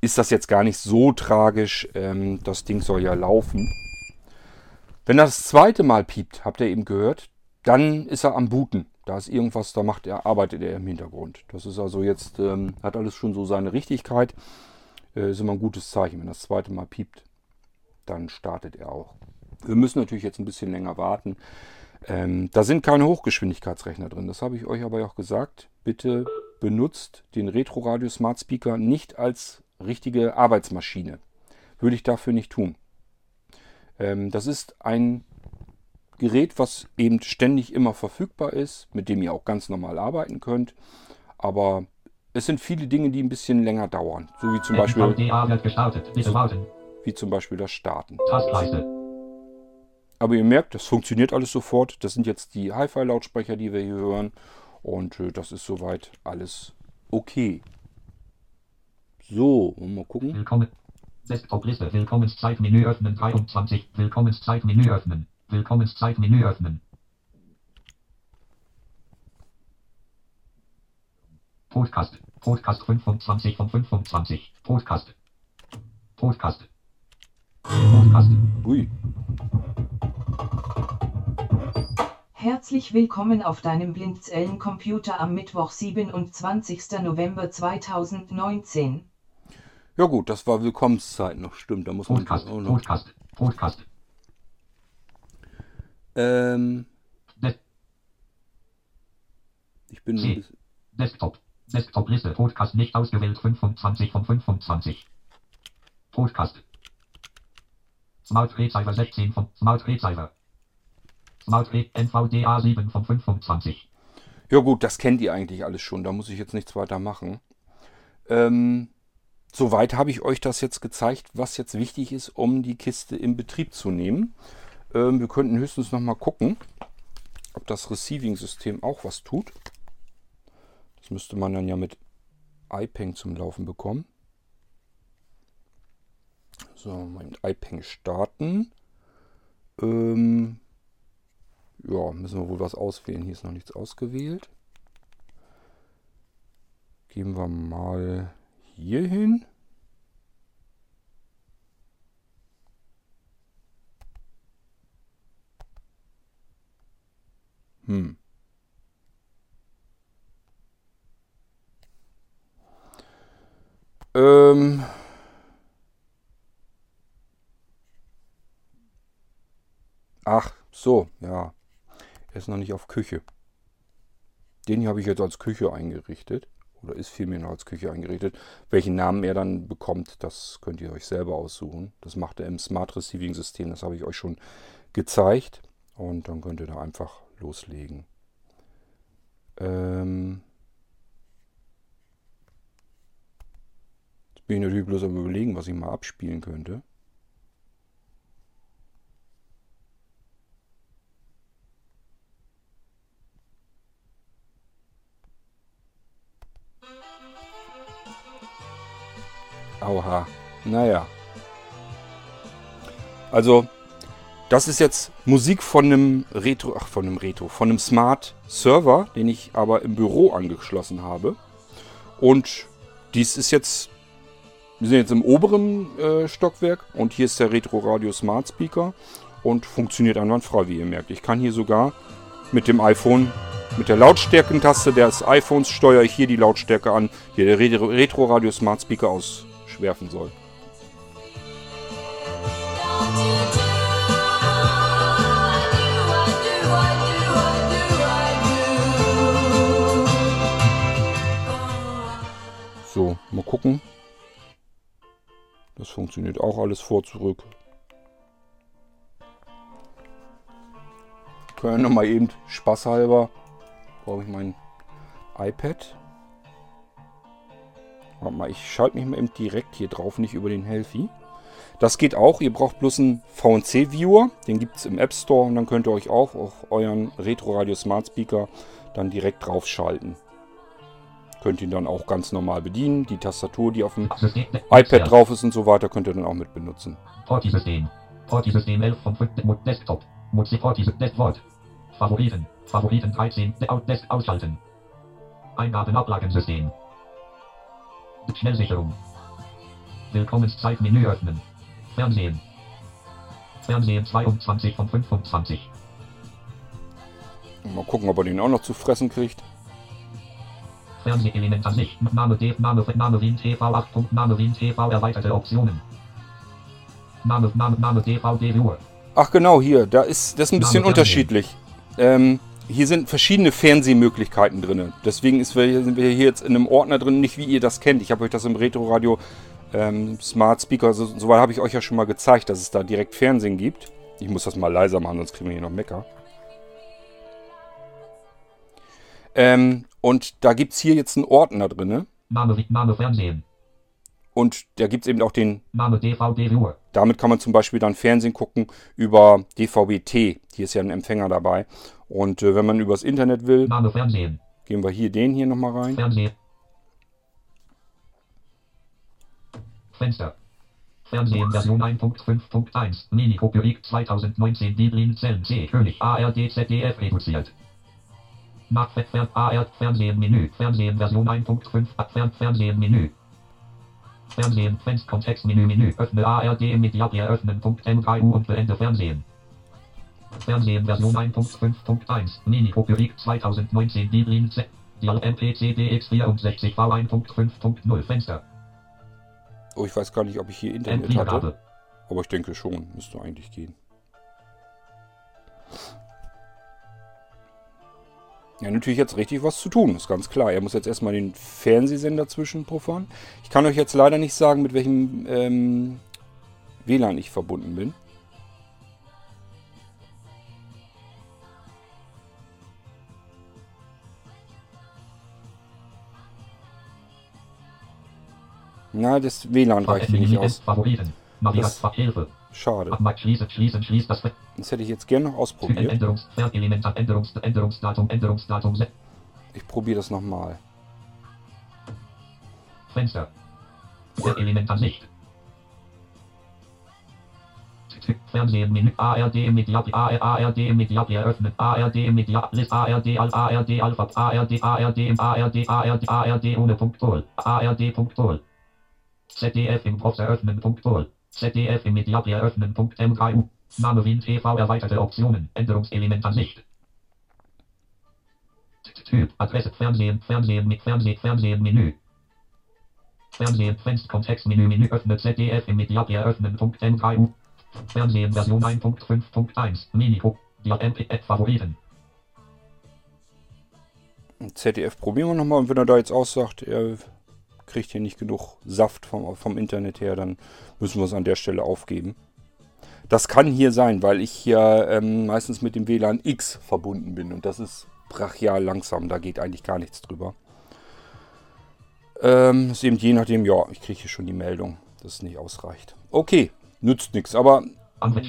Speaker 1: ist das jetzt gar nicht so tragisch. Ähm, das Ding soll ja laufen. Wenn das zweite Mal piept, habt ihr eben gehört, dann ist er am Booten. Da ist irgendwas, da macht er, arbeitet er im Hintergrund. Das ist also jetzt, ähm, hat alles schon so seine Richtigkeit. Äh, ist immer ein gutes Zeichen. Wenn das zweite Mal piept, dann startet er auch. Wir müssen natürlich jetzt ein bisschen länger warten. Ähm, da sind keine Hochgeschwindigkeitsrechner drin. Das habe ich euch aber auch gesagt. Bitte benutzt den Retro Radio Smart Speaker nicht als richtige Arbeitsmaschine. Würde ich dafür nicht tun. Ähm, das ist ein Gerät, was eben ständig immer verfügbar ist, mit dem ihr auch ganz normal arbeiten könnt. Aber es sind viele Dinge, die ein bisschen länger dauern. So wie zum Beispiel, wie zum Beispiel das Starten. Tastleiste. Aber ihr merkt, das funktioniert alles sofort. Das sind jetzt die Hi-Fi-Lautsprecher, die wir hier hören. Und äh, das ist soweit alles okay. So, mal gucken.
Speaker 2: Willkommen. Desktop-Liste. Willkommenszeitmenü öffnen 23. Willkommenszeitmenü öffnen. Willkommenszeitmenü öffnen. Podcast. Podcast 25 von 25. Podcast. Podcast.
Speaker 3: Podcast. Ui. Herzlich willkommen auf deinem Blindzellen-Computer am Mittwoch, 27. November 2019.
Speaker 1: Ja gut, das war Willkommenszeit noch, stimmt. Da muss man
Speaker 2: Podcast,
Speaker 1: auch noch.
Speaker 2: Podcast, Podcast.
Speaker 1: Ähm,
Speaker 2: Des
Speaker 1: ich bin.
Speaker 2: C. Desktop. Desktop-Liste. Podcast nicht ausgewählt. 25 von 25. Podcast. Smart Receiver 16 von Smart Receiver. NVDA 7 von 25.
Speaker 1: Ja gut, das kennt ihr eigentlich alles schon. Da muss ich jetzt nichts weiter machen. Ähm, soweit habe ich euch das jetzt gezeigt, was jetzt wichtig ist, um die Kiste in Betrieb zu nehmen. Ähm, wir könnten höchstens noch mal gucken, ob das Receiving-System auch was tut. Das müsste man dann ja mit iPeng zum Laufen bekommen. So, mal mit iPeng starten. Ähm, ja, müssen wir wohl was auswählen. Hier ist noch nichts ausgewählt. Gehen wir mal hier hin. Hm. Ähm. Ach, so, ja. Er ist noch nicht auf Küche. Den hier habe ich jetzt als Küche eingerichtet. Oder ist vielmehr noch als Küche eingerichtet. Welchen Namen er dann bekommt, das könnt ihr euch selber aussuchen. Das macht er im Smart Receiving System. Das habe ich euch schon gezeigt. Und dann könnt ihr da einfach loslegen. Ähm Jetzt bin ich natürlich bloß am überlegen, was ich mal abspielen könnte. Oha. Naja. Also, das ist jetzt Musik von einem Retro, ach, von einem Retro, von einem Smart Server, den ich aber im Büro angeschlossen habe. Und dies ist jetzt, wir sind jetzt im oberen äh, Stockwerk und hier ist der Retro Radio Smart Speaker und funktioniert einwandfrei, wie ihr merkt. Ich kann hier sogar mit dem iPhone, mit der Lautstärkentaste des iPhones steuere ich hier die Lautstärke an, hier der Retro Radio Smart Speaker auswerfen soll. So, mal gucken. Das funktioniert auch alles vor zurück. Können wir mal eben spaßhalber brauche ich mein iPad. Warte mal, ich schalte mich mal eben direkt hier drauf, nicht über den Healthy. Das geht auch. Ihr braucht bloß einen VNC-Viewer. Den gibt es im App Store und dann könnt ihr euch auch auf euren Retro Radio Smart Speaker dann direkt draufschalten. Könnt ihn dann auch ganz normal bedienen. Die Tastatur, die auf dem iPad drauf ist und so weiter, könnt ihr dann auch mit benutzen.
Speaker 2: Porti-System. Porti-System 11 von 5. Mod Desktop. Musik Porti Desktop. Favoriten. Favoriten 13. Out Desk ausschalten. Eingaben Ablagensystem. Schnellsicherung. Willkommenszeit Menü öffnen. Fernsehen. Fernsehen 22 von 25.
Speaker 1: Mal gucken, ob er den auch noch zu fressen kriegt.
Speaker 2: Fernsehelement an sich. Name D, Name, Name Wien TV 8. Name Wien TV erweiterte Optionen. Name, Name, Name DVD Viewer.
Speaker 1: Ach genau, hier, da ist das ist ein bisschen
Speaker 2: Name
Speaker 1: unterschiedlich. Ähm, hier sind verschiedene Fernsehmöglichkeiten drin. Deswegen ist sind wir hier jetzt in einem Ordner drin, nicht wie ihr das kennt. Ich habe euch das im Retro-Radio ähm, Smart Speaker, so, so habe ich euch ja schon mal gezeigt, dass es da direkt Fernsehen gibt. Ich muss das mal leiser machen, sonst kriegen wir hier noch Mecker. Ähm, und da gibt es hier jetzt einen Ordner drin.
Speaker 2: Name, Name Fernsehen.
Speaker 1: Und da gibt es eben auch den
Speaker 2: Name DVD Viewer.
Speaker 1: Damit kann man zum Beispiel dann Fernsehen gucken über DVB-T. Hier ist ja ein Empfänger dabei. Und äh, wenn man übers Internet will,
Speaker 2: Name Fernsehen.
Speaker 1: gehen wir hier den hier nochmal rein.
Speaker 2: Fernsehen. Fenster. Fernsehen Version 1.5.1. Mini-Kopierik 2019 Bibelin Zellen C. König ARD ZDF reduziert. Nach Fer ARD Fernsehen Menü. Fernsehen Version 1.5. Fern Fernsehen Menü. Fernsehen Fenster Kontextmenü Menü. Öffne ARD im Mediaplayer öffnen. Punkt MKU und beende Fernsehen. Fernsehen Version 1.5.1. Mini-Kopierik 2019 Bibelin Z. Dial MPC DX64 V1.5.0 Fenster.
Speaker 1: Oh, ich weiß gar nicht, ob ich hier Internet hatte. Aber ich denke schon, müsste eigentlich gehen. Ja, natürlich jetzt richtig was zu tun, ist ganz klar. Er muss jetzt erstmal den Fernsehsender zwischenpuffern. Ich kann euch jetzt leider nicht sagen, mit welchem ähm, WLAN ich verbunden bin. Na, das WLAN reicht hier nicht aus. Das, schade. Das, das hätte ich jetzt gerne noch ausprobiert. Änderungs, Änderungs, Änderungsdatum, Änderungsdatum. Ich probiere das nochmal. Fenster. Element Ansicht. Fernsehen Menü ARD Media ARD Media eröffnet ARD Media List ARD Al ARD Alpha ARD ARD ARD ARD ARD ohne Punkt ARD Punkt Pol ZDF im Post eröffnen. Pol. ZDF im Mediap eröffnen. MKU. Name Wien TV erweiterte Optionen. Änderungselement Ansicht. Typ. Adresse Fernsehen. Fernsehen mit Fernsehen. Fernsehen Menü. Fernsehen Fenster Kontextmenü Menü öffnet ZDF im Mediap eröffnen. MKU. Fernsehen Version 1.5.1. Minico. Die MP Favoriten. ZDF probieren wir nochmal und wenn er da jetzt aussagt, er kriegt hier nicht genug Saft vom, vom Internet her, dann müssen wir es an der Stelle aufgeben. Das kann hier sein, weil ich hier ähm, meistens mit dem WLAN X verbunden bin und das ist brachial langsam, da geht eigentlich gar nichts drüber. Ähm, ist eben je nachdem, ja, ich kriege hier schon die Meldung, dass es nicht ausreicht. Okay, nützt nichts, aber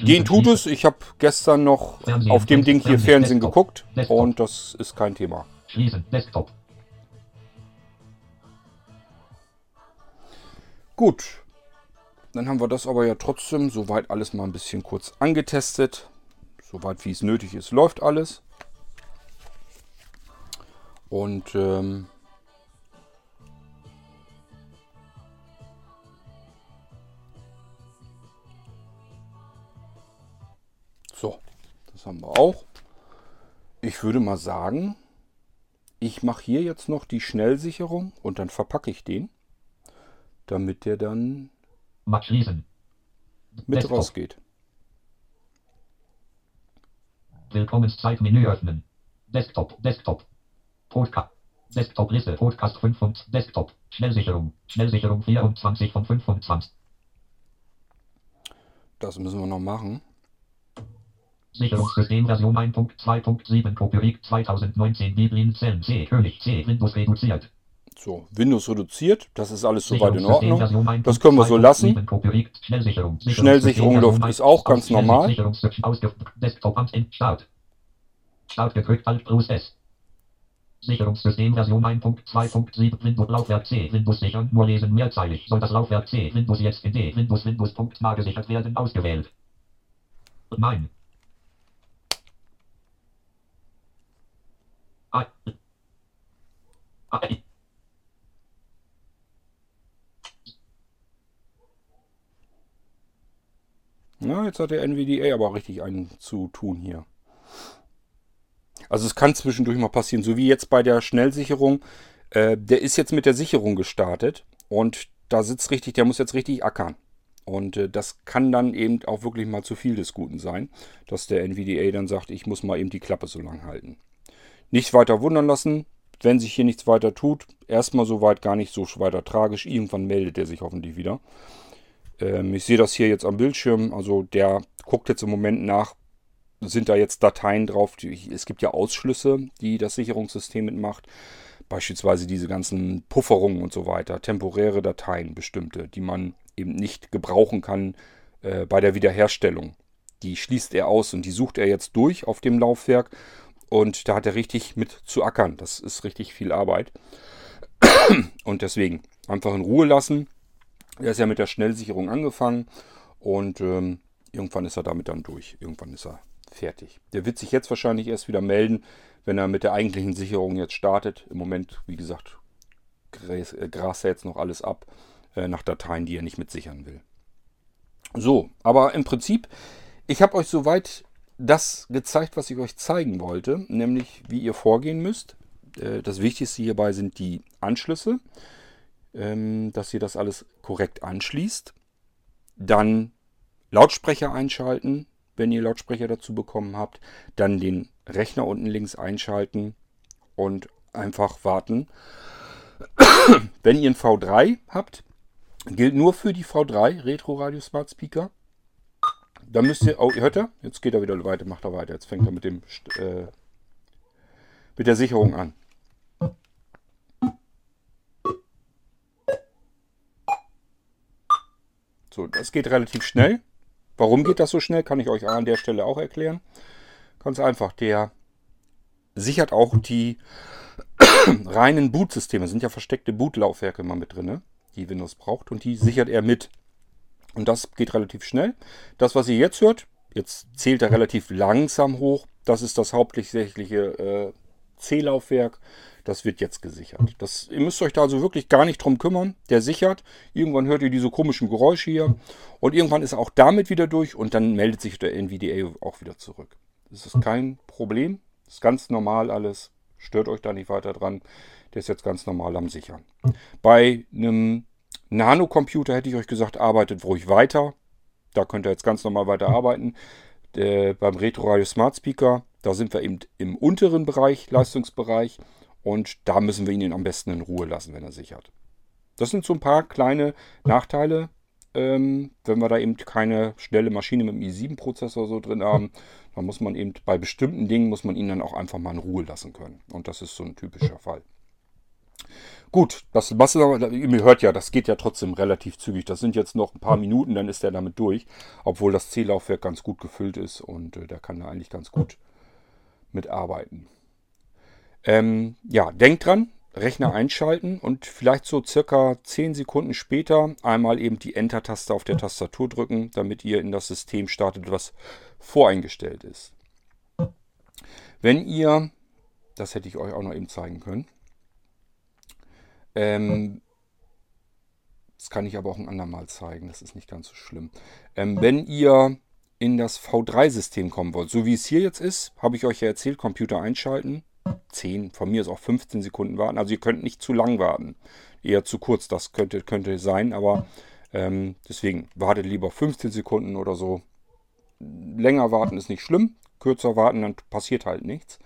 Speaker 1: gehen tut es. Ich habe gestern noch auf dem Ding hier Fernsehen geguckt und das ist kein Thema. Schließen, Desktop. Gut. Dann haben wir das aber ja trotzdem soweit alles mal ein bisschen kurz angetestet. Soweit wie es nötig ist, läuft alles. Und ähm, so, das haben wir auch. Ich würde mal sagen, ich mache hier jetzt noch die Schnellsicherung und dann verpacke ich den damit der dann mit rausgeht.
Speaker 2: Willkommenszeitmenü öffnen. Desktop, Desktop. Podcast. Desktop Liste, Podcast 5 und Desktop. Schnellsicherung. Schnellsicherung 24 von 25.
Speaker 1: Das müssen wir noch machen.
Speaker 2: Sicherungssystem Version 1.2.7 Copyright 2019 Biblin Zellen C König C Windows reduziert.
Speaker 1: So, Windows reduziert, das ist alles soweit in Ordnung. Das können wir so lassen. Schnellsicherung Luft ist auch ganz normal.
Speaker 2: Start gedrückt Alt plus S. Sicherungssystem Version 1.2.7 Windows Laufwerk C Windows sichern nur lesen mehrzeilig soll das Laufwerk C Windows jetzt in D Windows Windows Punkt nah gesichert werden ausgewählt. Nein. I. I.
Speaker 1: Na, jetzt hat der NVDA aber richtig einen zu tun hier. Also es kann zwischendurch mal passieren, so wie jetzt bei der Schnellsicherung. Äh, der ist jetzt mit der Sicherung gestartet und da sitzt richtig, der muss jetzt richtig ackern. Und äh, das kann dann eben auch wirklich mal zu viel des Guten sein, dass der NVDA dann sagt, ich muss mal eben die Klappe so lang halten. Nicht weiter wundern lassen, wenn sich hier nichts weiter tut. Erstmal soweit gar nicht so weiter tragisch. Irgendwann meldet er sich hoffentlich wieder. Ähm, ich sehe das hier jetzt am Bildschirm. Also der guckt jetzt im Moment nach, sind da jetzt Dateien drauf. Die, es gibt ja Ausschlüsse, die das Sicherungssystem mitmacht. Beispielsweise diese ganzen Pufferungen und so weiter. Temporäre Dateien bestimmte, die man eben nicht gebrauchen kann äh, bei der Wiederherstellung. Die schließt er aus und die sucht er jetzt durch auf dem Laufwerk. Und da hat er richtig mit zu ackern. Das ist richtig viel Arbeit. Und deswegen einfach in Ruhe lassen er ist ja mit der Schnellsicherung angefangen und ähm, irgendwann ist er damit dann durch. Irgendwann ist er fertig. Der wird sich jetzt wahrscheinlich erst wieder melden, wenn er mit der eigentlichen Sicherung jetzt startet. Im Moment, wie gesagt, gras, äh, er jetzt noch alles ab äh, nach Dateien, die er nicht mit sichern will. So, aber im Prinzip, ich habe euch soweit das gezeigt, was ich euch zeigen wollte, nämlich wie ihr vorgehen müsst. Äh, das Wichtigste hierbei sind die Anschlüsse. Ähm, dass ihr das alles korrekt anschließt. Dann Lautsprecher einschalten, wenn ihr Lautsprecher dazu bekommen habt. Dann den Rechner unten links einschalten und einfach warten. wenn ihr einen V3 habt, gilt nur für die V3 Retro Radio Smart Speaker. Da müsst ihr, oh, hört ihr? Jetzt geht er wieder weiter, macht er weiter. Jetzt fängt er mit dem äh, mit der Sicherung an. So, das geht relativ schnell. Warum geht das so schnell, kann ich euch an der Stelle auch erklären. Ganz einfach, der sichert auch die reinen Bootsysteme. Es sind ja versteckte Bootlaufwerke immer mit drin, ne? die Windows braucht. Und die sichert er mit. Und das geht relativ schnell. Das, was ihr jetzt hört, jetzt zählt er relativ langsam hoch. Das ist das hauptsächliche äh, C-Laufwerk. Das wird jetzt gesichert. Das, ihr müsst euch da also wirklich gar nicht drum kümmern. Der sichert. Irgendwann hört ihr diese komischen Geräusche hier. Und irgendwann ist er auch damit wieder durch und dann meldet sich der NVDA auch wieder zurück. Das ist kein Problem. Das ist ganz normal alles. Stört euch da nicht weiter dran. Der ist jetzt ganz normal am Sichern. Bei einem Nanocomputer hätte ich euch gesagt, arbeitet ruhig weiter. Da könnt ihr jetzt ganz normal weiter arbeiten. Der, beim Retro Radio Smart Speaker da sind wir eben im unteren Bereich, Leistungsbereich. Und da müssen wir ihn am besten in Ruhe lassen, wenn er sich hat. Das sind so ein paar kleine Nachteile, ähm, wenn wir da eben keine schnelle Maschine mit einem i7-Prozessor so drin haben. Dann muss man eben bei bestimmten Dingen, muss man ihn dann auch einfach mal in Ruhe lassen können. Und das ist so ein typischer Fall. Gut, das, was, ihr hört ja, das geht ja trotzdem relativ zügig. Das sind jetzt noch ein paar Minuten, dann ist er damit durch. Obwohl das C-Laufwerk ganz gut gefüllt ist und äh, der kann da eigentlich ganz gut mitarbeiten. Ähm, ja, denkt dran, Rechner einschalten und vielleicht so circa 10 Sekunden später einmal eben die Enter-Taste auf der Tastatur drücken, damit ihr in das System startet, was voreingestellt ist. Wenn ihr, das hätte ich euch auch noch eben zeigen können, ähm, das kann ich aber auch ein andermal zeigen, das ist nicht ganz so schlimm. Ähm, wenn ihr in das V3-System kommen wollt, so wie es hier jetzt ist, habe ich euch ja erzählt, Computer einschalten, 10, von mir ist auch 15 Sekunden warten. Also ihr könnt nicht zu lang warten. Eher zu kurz, das könnte, könnte sein, aber ähm, deswegen wartet lieber 15 Sekunden oder so. Länger warten ist nicht schlimm, kürzer warten, dann passiert halt nichts.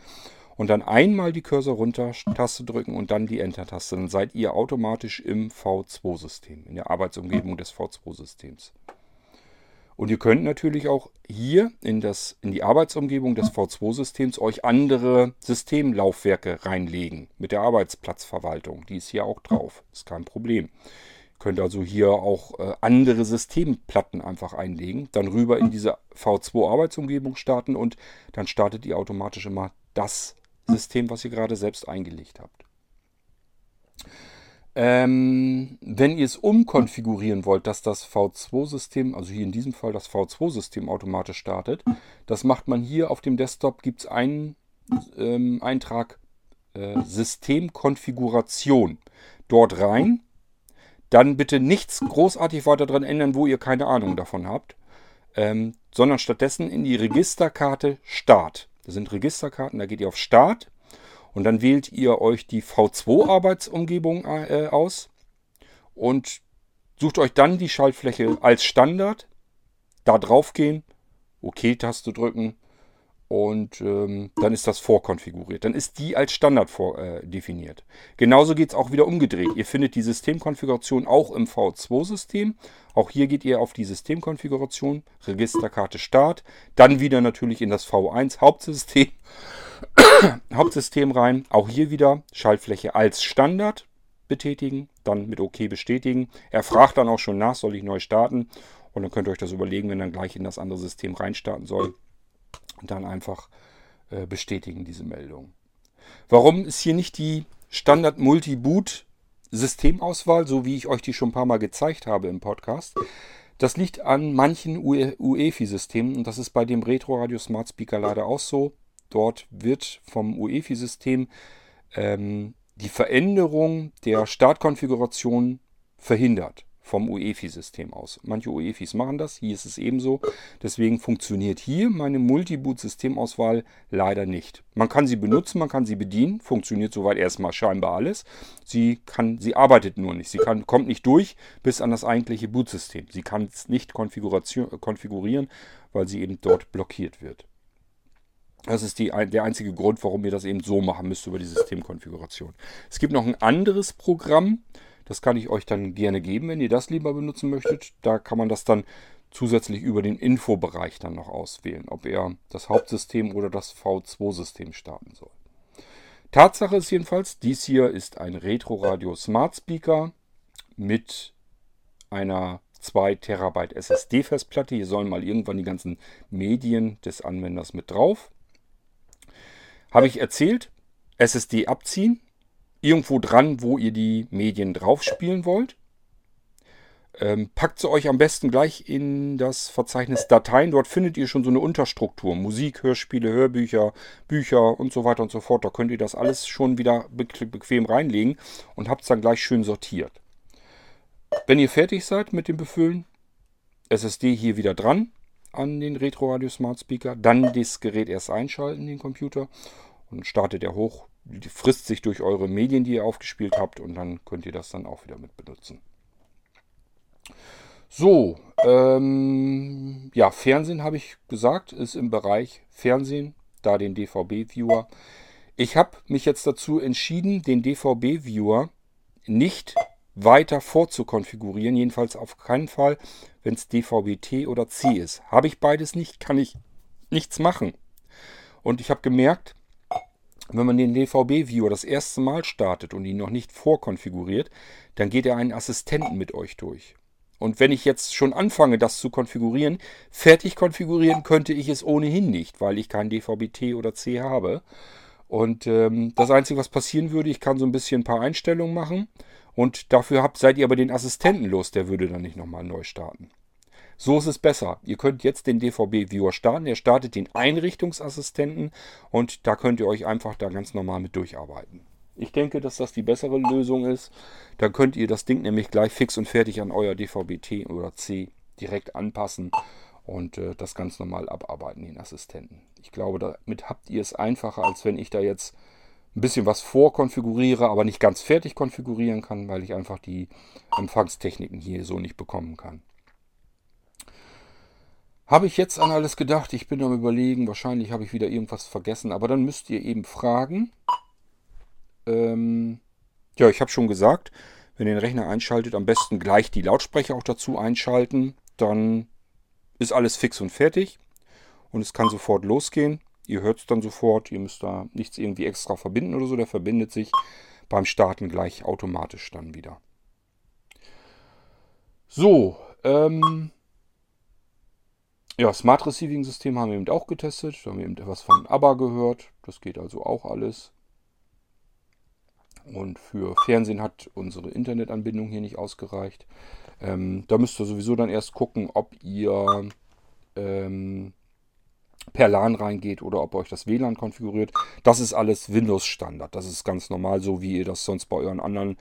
Speaker 1: Und dann einmal die Cursor runter, Taste drücken und dann die Enter-Taste. Dann seid ihr automatisch im V2-System, in der Arbeitsumgebung des V2-Systems. Und ihr könnt natürlich auch hier in, das, in die Arbeitsumgebung des V2-Systems euch andere Systemlaufwerke reinlegen mit der Arbeitsplatzverwaltung. Die ist hier auch drauf, ist kein Problem. Ihr könnt also hier auch äh, andere Systemplatten einfach einlegen, dann rüber in diese V2-Arbeitsumgebung starten und dann startet ihr automatisch immer das System, was ihr gerade selbst eingelegt habt. Ähm, wenn ihr es umkonfigurieren wollt, dass das V2-System, also hier in diesem Fall das V2-System automatisch startet, das macht man hier auf dem Desktop, gibt es einen ähm, Eintrag äh, Systemkonfiguration. Dort rein, dann bitte nichts großartig weiter dran ändern, wo ihr keine Ahnung davon habt, ähm, sondern stattdessen in die Registerkarte Start. Das sind Registerkarten, da geht ihr auf Start und dann wählt ihr euch die V2-Arbeitsumgebung äh, aus und sucht euch dann die Schaltfläche als Standard. Da drauf gehen, OK-Taste drücken und ähm, dann ist das vorkonfiguriert. Dann ist die als Standard vor, äh, definiert. Genauso geht es auch wieder umgedreht. Ihr findet die Systemkonfiguration auch im V2-System. Auch hier geht ihr auf die Systemkonfiguration, Registerkarte Start, dann wieder natürlich in das V1 Hauptsystem rein. Auch hier wieder Schaltfläche als Standard betätigen, dann mit OK bestätigen. Er fragt dann auch schon nach, soll ich neu starten? Und dann könnt ihr euch das überlegen, wenn dann gleich in das andere System reinstarten soll. Und dann einfach äh, bestätigen diese Meldung. Warum ist hier nicht die Standard Multi-Boot Systemauswahl, so wie ich euch die schon ein paar Mal gezeigt habe im Podcast? Das liegt an manchen UEFI-Systemen und das ist bei dem Retro Radio Smart Speaker leider auch so. Dort wird vom UEFI-System ähm, die Veränderung der Startkonfiguration verhindert. vom UEFI-System aus. Manche UEFIs machen das, hier ist es ebenso. Deswegen funktioniert hier meine Multiboot-Systemauswahl leider nicht. Man kann sie benutzen, man kann sie bedienen, funktioniert soweit erstmal scheinbar alles. Sie, kann, sie arbeitet nur nicht, sie kann, kommt nicht durch bis an das eigentliche Bootsystem. Sie kann es nicht konfigurieren, weil sie eben dort blockiert wird. Das ist die, der einzige Grund, warum ihr das eben so machen müsst über die Systemkonfiguration. Es gibt noch ein anderes Programm, das kann ich euch dann gerne geben, wenn ihr das lieber benutzen möchtet. Da kann man das dann zusätzlich über den Infobereich dann noch auswählen, ob er das Hauptsystem oder das V2-System starten soll. Tatsache ist jedenfalls, dies hier ist ein Retro Radio Smart Speaker mit einer 2 Terabyte SSD-Festplatte. Hier sollen mal irgendwann die ganzen Medien des Anwenders mit drauf. Habe ich erzählt, SSD abziehen, irgendwo dran, wo ihr die Medien drauf spielen wollt. Ähm, packt sie euch am besten gleich in das Verzeichnis Dateien. Dort findet ihr schon so eine Unterstruktur. Musik, Hörspiele, Hörbücher, Bücher und so weiter und so fort. Da könnt ihr das alles schon wieder bequem reinlegen und habt es dann gleich schön sortiert. Wenn ihr fertig seid mit dem Befüllen, SSD hier wieder dran an den Retro Radio Smart Speaker, dann das Gerät erst einschalten, den Computer, und startet er hoch, frisst sich durch eure Medien, die ihr aufgespielt habt, und dann könnt ihr das dann auch wieder mit benutzen. So, ähm, ja, Fernsehen habe ich gesagt, ist im Bereich Fernsehen, da den DVB-Viewer. Ich habe mich jetzt dazu entschieden, den DVB-Viewer nicht weiter vorzukonfigurieren. Jedenfalls auf keinen Fall, wenn es DVB-T oder C ist. Habe ich beides nicht, kann ich nichts machen. Und ich habe gemerkt, wenn man den DVB-Viewer das erste Mal startet und ihn noch nicht vorkonfiguriert, dann geht er einen Assistenten mit euch durch. Und wenn ich jetzt schon anfange, das zu konfigurieren, fertig konfigurieren könnte ich es ohnehin nicht, weil ich kein DVB-T oder C habe. Und ähm, das Einzige, was passieren würde, ich kann so ein bisschen ein paar Einstellungen machen und dafür habt, seid ihr aber den Assistenten los, der würde dann nicht nochmal neu starten. So ist es besser. Ihr könnt jetzt den DVB-Viewer starten. Er startet den Einrichtungsassistenten und da könnt ihr euch einfach da ganz normal mit durcharbeiten. Ich denke, dass das die bessere Lösung ist. Dann könnt ihr das Ding nämlich gleich fix und fertig an euer DVB-T oder C direkt anpassen und äh, das ganz normal abarbeiten, den Assistenten. Ich glaube, damit habt ihr es einfacher, als wenn ich da jetzt ein bisschen was vorkonfiguriere, aber nicht ganz fertig konfigurieren kann, weil ich einfach die Empfangstechniken hier so nicht bekommen kann. Habe ich jetzt an alles gedacht? Ich bin am überlegen, wahrscheinlich habe ich wieder irgendwas vergessen, aber dann müsst ihr eben fragen. Ähm, ja, ich habe schon gesagt, wenn ihr den Rechner einschaltet, am besten gleich die Lautsprecher auch dazu einschalten. Dann ist alles fix und fertig und es kann sofort losgehen. Ihr hört es dann sofort, ihr müsst da nichts irgendwie extra verbinden oder so, der verbindet sich beim Starten gleich automatisch dann wieder. So, ähm, ja, Smart Receiving System haben wir eben auch getestet. Da haben wir eben etwas von ABBA gehört. Das geht also auch alles. Und für Fernsehen hat unsere Internetanbindung hier nicht ausgereicht. Ähm, da müsst ihr sowieso dann erst gucken, ob ihr ähm, per LAN reingeht oder ob euch das WLAN konfiguriert. Das ist alles Windows-Standard. Das ist ganz normal, so wie ihr das sonst bei euren anderen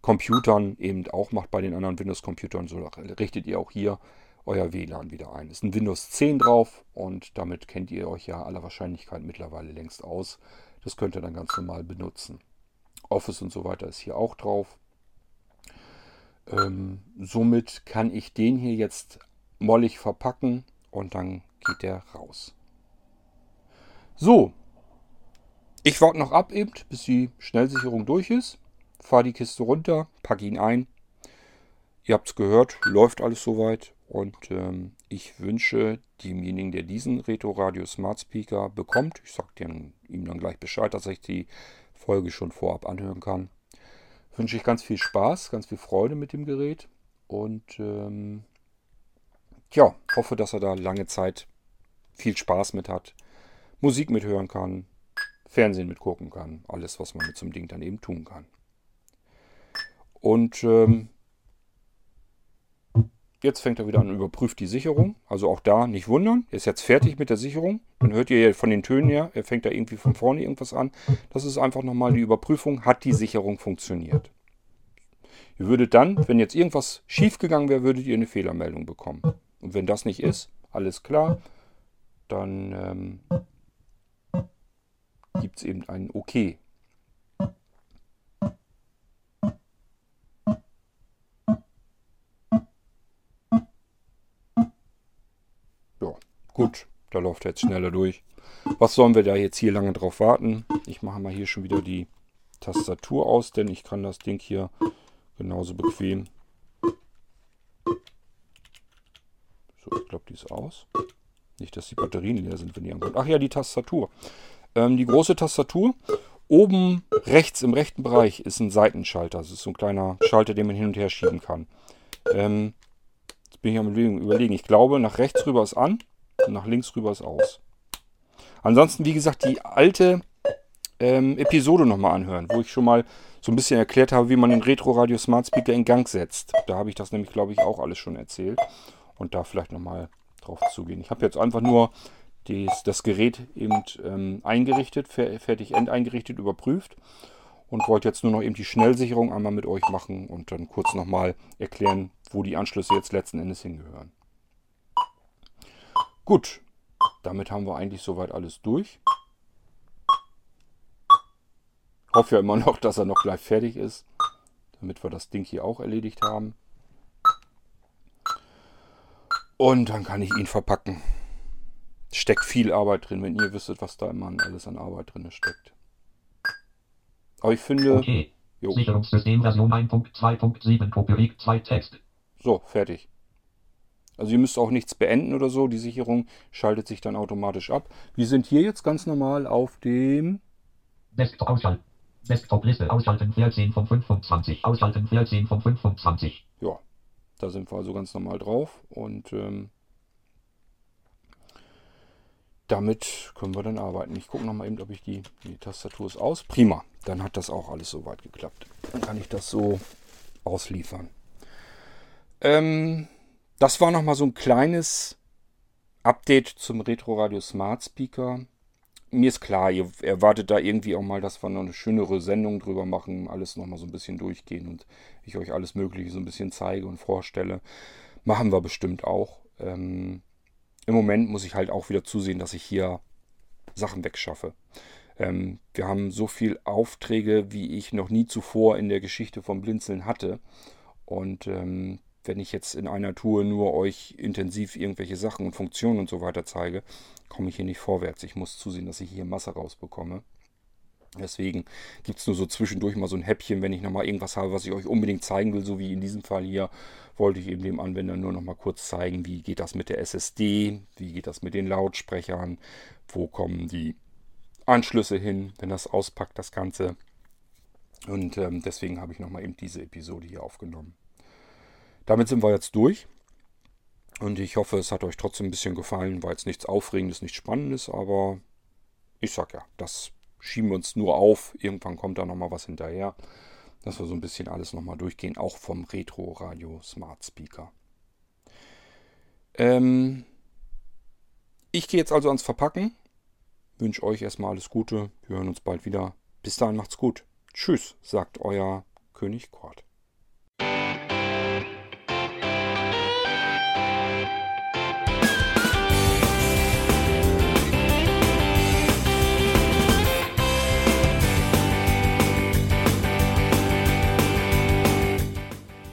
Speaker 1: Computern eben auch macht, bei den anderen Windows-Computern. So richtet ihr auch hier euer WLAN wieder ein. Ist ein Windows 10 drauf und damit kennt ihr euch ja aller Wahrscheinlichkeit mittlerweile längst aus. Das könnt ihr dann ganz normal benutzen. Office und so weiter ist hier auch drauf. Ähm, somit kann ich den hier jetzt mollig verpacken und dann geht der raus. So, ich warte noch ab eben, bis die Schnellsicherung durch ist. Fahre die Kiste runter, packe ihn ein. Ihr habt es gehört, läuft alles soweit. Und ähm, ich wünsche demjenigen, der diesen Retro Radio Smart Speaker bekommt, ich sage ihm dann gleich Bescheid, dass ich die Folge schon vorab anhören kann, wünsche ich ganz viel Spaß, ganz viel Freude mit dem Gerät. Und ähm, ja, hoffe, dass er da lange Zeit viel Spaß mit hat. Musik mithören kann, Fernsehen mitgucken kann, alles, was man mit so einem Ding dann eben tun kann. Und ähm, jetzt fängt er wieder an, überprüft die Sicherung. Also auch da nicht wundern, er ist jetzt fertig mit der Sicherung. Dann hört ihr von den Tönen her, er fängt da irgendwie von vorne irgendwas an. Das ist einfach nochmal die Überprüfung, hat die Sicherung funktioniert. Ihr würdet dann, wenn jetzt irgendwas schiefgegangen wäre, würdet ihr eine Fehlermeldung bekommen. Und wenn das nicht ist, alles klar, dann ähm, gibt es eben ein OK. Ja, gut, da läuft er jetzt schneller durch. Was sollen wir da jetzt hier lange drauf warten? Ich mache mal hier schon wieder die Tastatur aus, denn ich kann das Ding hier genauso bequem. So, ich glaube, die ist aus. Nicht, dass die Batterien leer sind, wenn die ankommen. Ach ja, die Tastatur. Ähm, die große Tastatur. Oben rechts im rechten Bereich ist ein Seitenschalter. Das ist so ein kleiner Schalter, den man hin und her schieben kann. Ähm, jetzt bin ich am überlegen. Ich glaube, nach rechts rüber ist an und nach links rüber ist aus. Ansonsten, wie gesagt, die alte ähm, Episode nochmal anhören, wo ich schon mal so ein bisschen erklärt habe, wie man den Retro Radio Smart Speaker in Gang setzt. Da habe ich das nämlich, glaube ich, auch alles schon erzählt. Und da vielleicht nochmal drauf zugehen. Ich habe jetzt einfach nur dies, das Gerät eben ähm, eingerichtet, fertig endeingerichtet, überprüft und wollte jetzt nur noch eben die Schnellsicherung einmal mit euch machen und dann kurz nochmal erklären, wo die Anschlüsse jetzt letzten Endes hingehören. Gut, damit haben wir eigentlich soweit alles durch. Hoffe ja immer noch, dass er noch gleich fertig ist, damit wir das Ding hier auch erledigt haben. Und dann kann ich ihn verpacken. Steckt viel Arbeit drin, wenn ihr wüsstet, was da immer alles an Arbeit drin steckt. Aber ich finde.
Speaker 2: Okay. Jo. Sicherungssystem Version 1.2.7 Kopierig 2 Text.
Speaker 1: So, fertig. Also ihr müsst auch nichts beenden oder so. Die Sicherung schaltet sich dann automatisch ab. Wir sind hier jetzt ganz normal auf dem
Speaker 2: Desktop ausschalten. Desktop Liste ausschalten 14 von 25. Ausschalten 14 von 25.
Speaker 1: Ja. Da sind wir also ganz normal drauf und ähm, damit können wir dann arbeiten. Ich gucke nochmal eben, ob ich die, die Tastatur ist aus. Prima, dann hat das auch alles soweit geklappt. Dann kann ich das so ausliefern. Ähm, das war nochmal so ein kleines Update zum Retro Radio Smart Speaker mir ist klar, ihr erwartet da irgendwie auch mal, dass wir noch eine schönere Sendung drüber machen, alles nochmal so ein bisschen durchgehen und ich euch alles Mögliche so ein bisschen zeige und vorstelle. Machen wir bestimmt auch. Ähm, Im Moment muss ich halt auch wieder zusehen, dass ich hier Sachen wegschaffe. Ähm, wir haben so viele Aufträge, wie ich noch nie zuvor in der Geschichte vom Blinzeln hatte. Und ähm, wenn ich jetzt in einer Tour nur euch intensiv irgendwelche Sachen und Funktionen und so weiter zeige, komme ich hier nicht vorwärts. Ich muss zusehen, dass ich hier Masse rausbekomme. Deswegen gibt es nur so zwischendurch mal so ein Häppchen, wenn ich nochmal irgendwas habe, was ich euch unbedingt zeigen will, so wie in diesem Fall hier, wollte ich eben dem Anwender nur nochmal kurz zeigen, wie geht das mit der SSD, wie geht das mit den Lautsprechern, wo kommen die Anschlüsse hin, wenn das auspackt, das Ganze. Und ähm, deswegen habe ich nochmal eben diese Episode hier aufgenommen. Damit sind wir jetzt durch. Und ich hoffe, es hat euch trotzdem ein bisschen gefallen. War jetzt nichts Aufregendes, nichts Spannendes, aber ich sag ja, das schieben wir uns nur auf. Irgendwann kommt da nochmal was hinterher. Dass wir so ein bisschen alles nochmal durchgehen, auch vom Retro Radio Smart Speaker. Ähm ich gehe jetzt also ans Verpacken. Wünsche euch erstmal alles Gute. Wir hören uns bald wieder. Bis dahin macht's gut. Tschüss, sagt euer König Kort.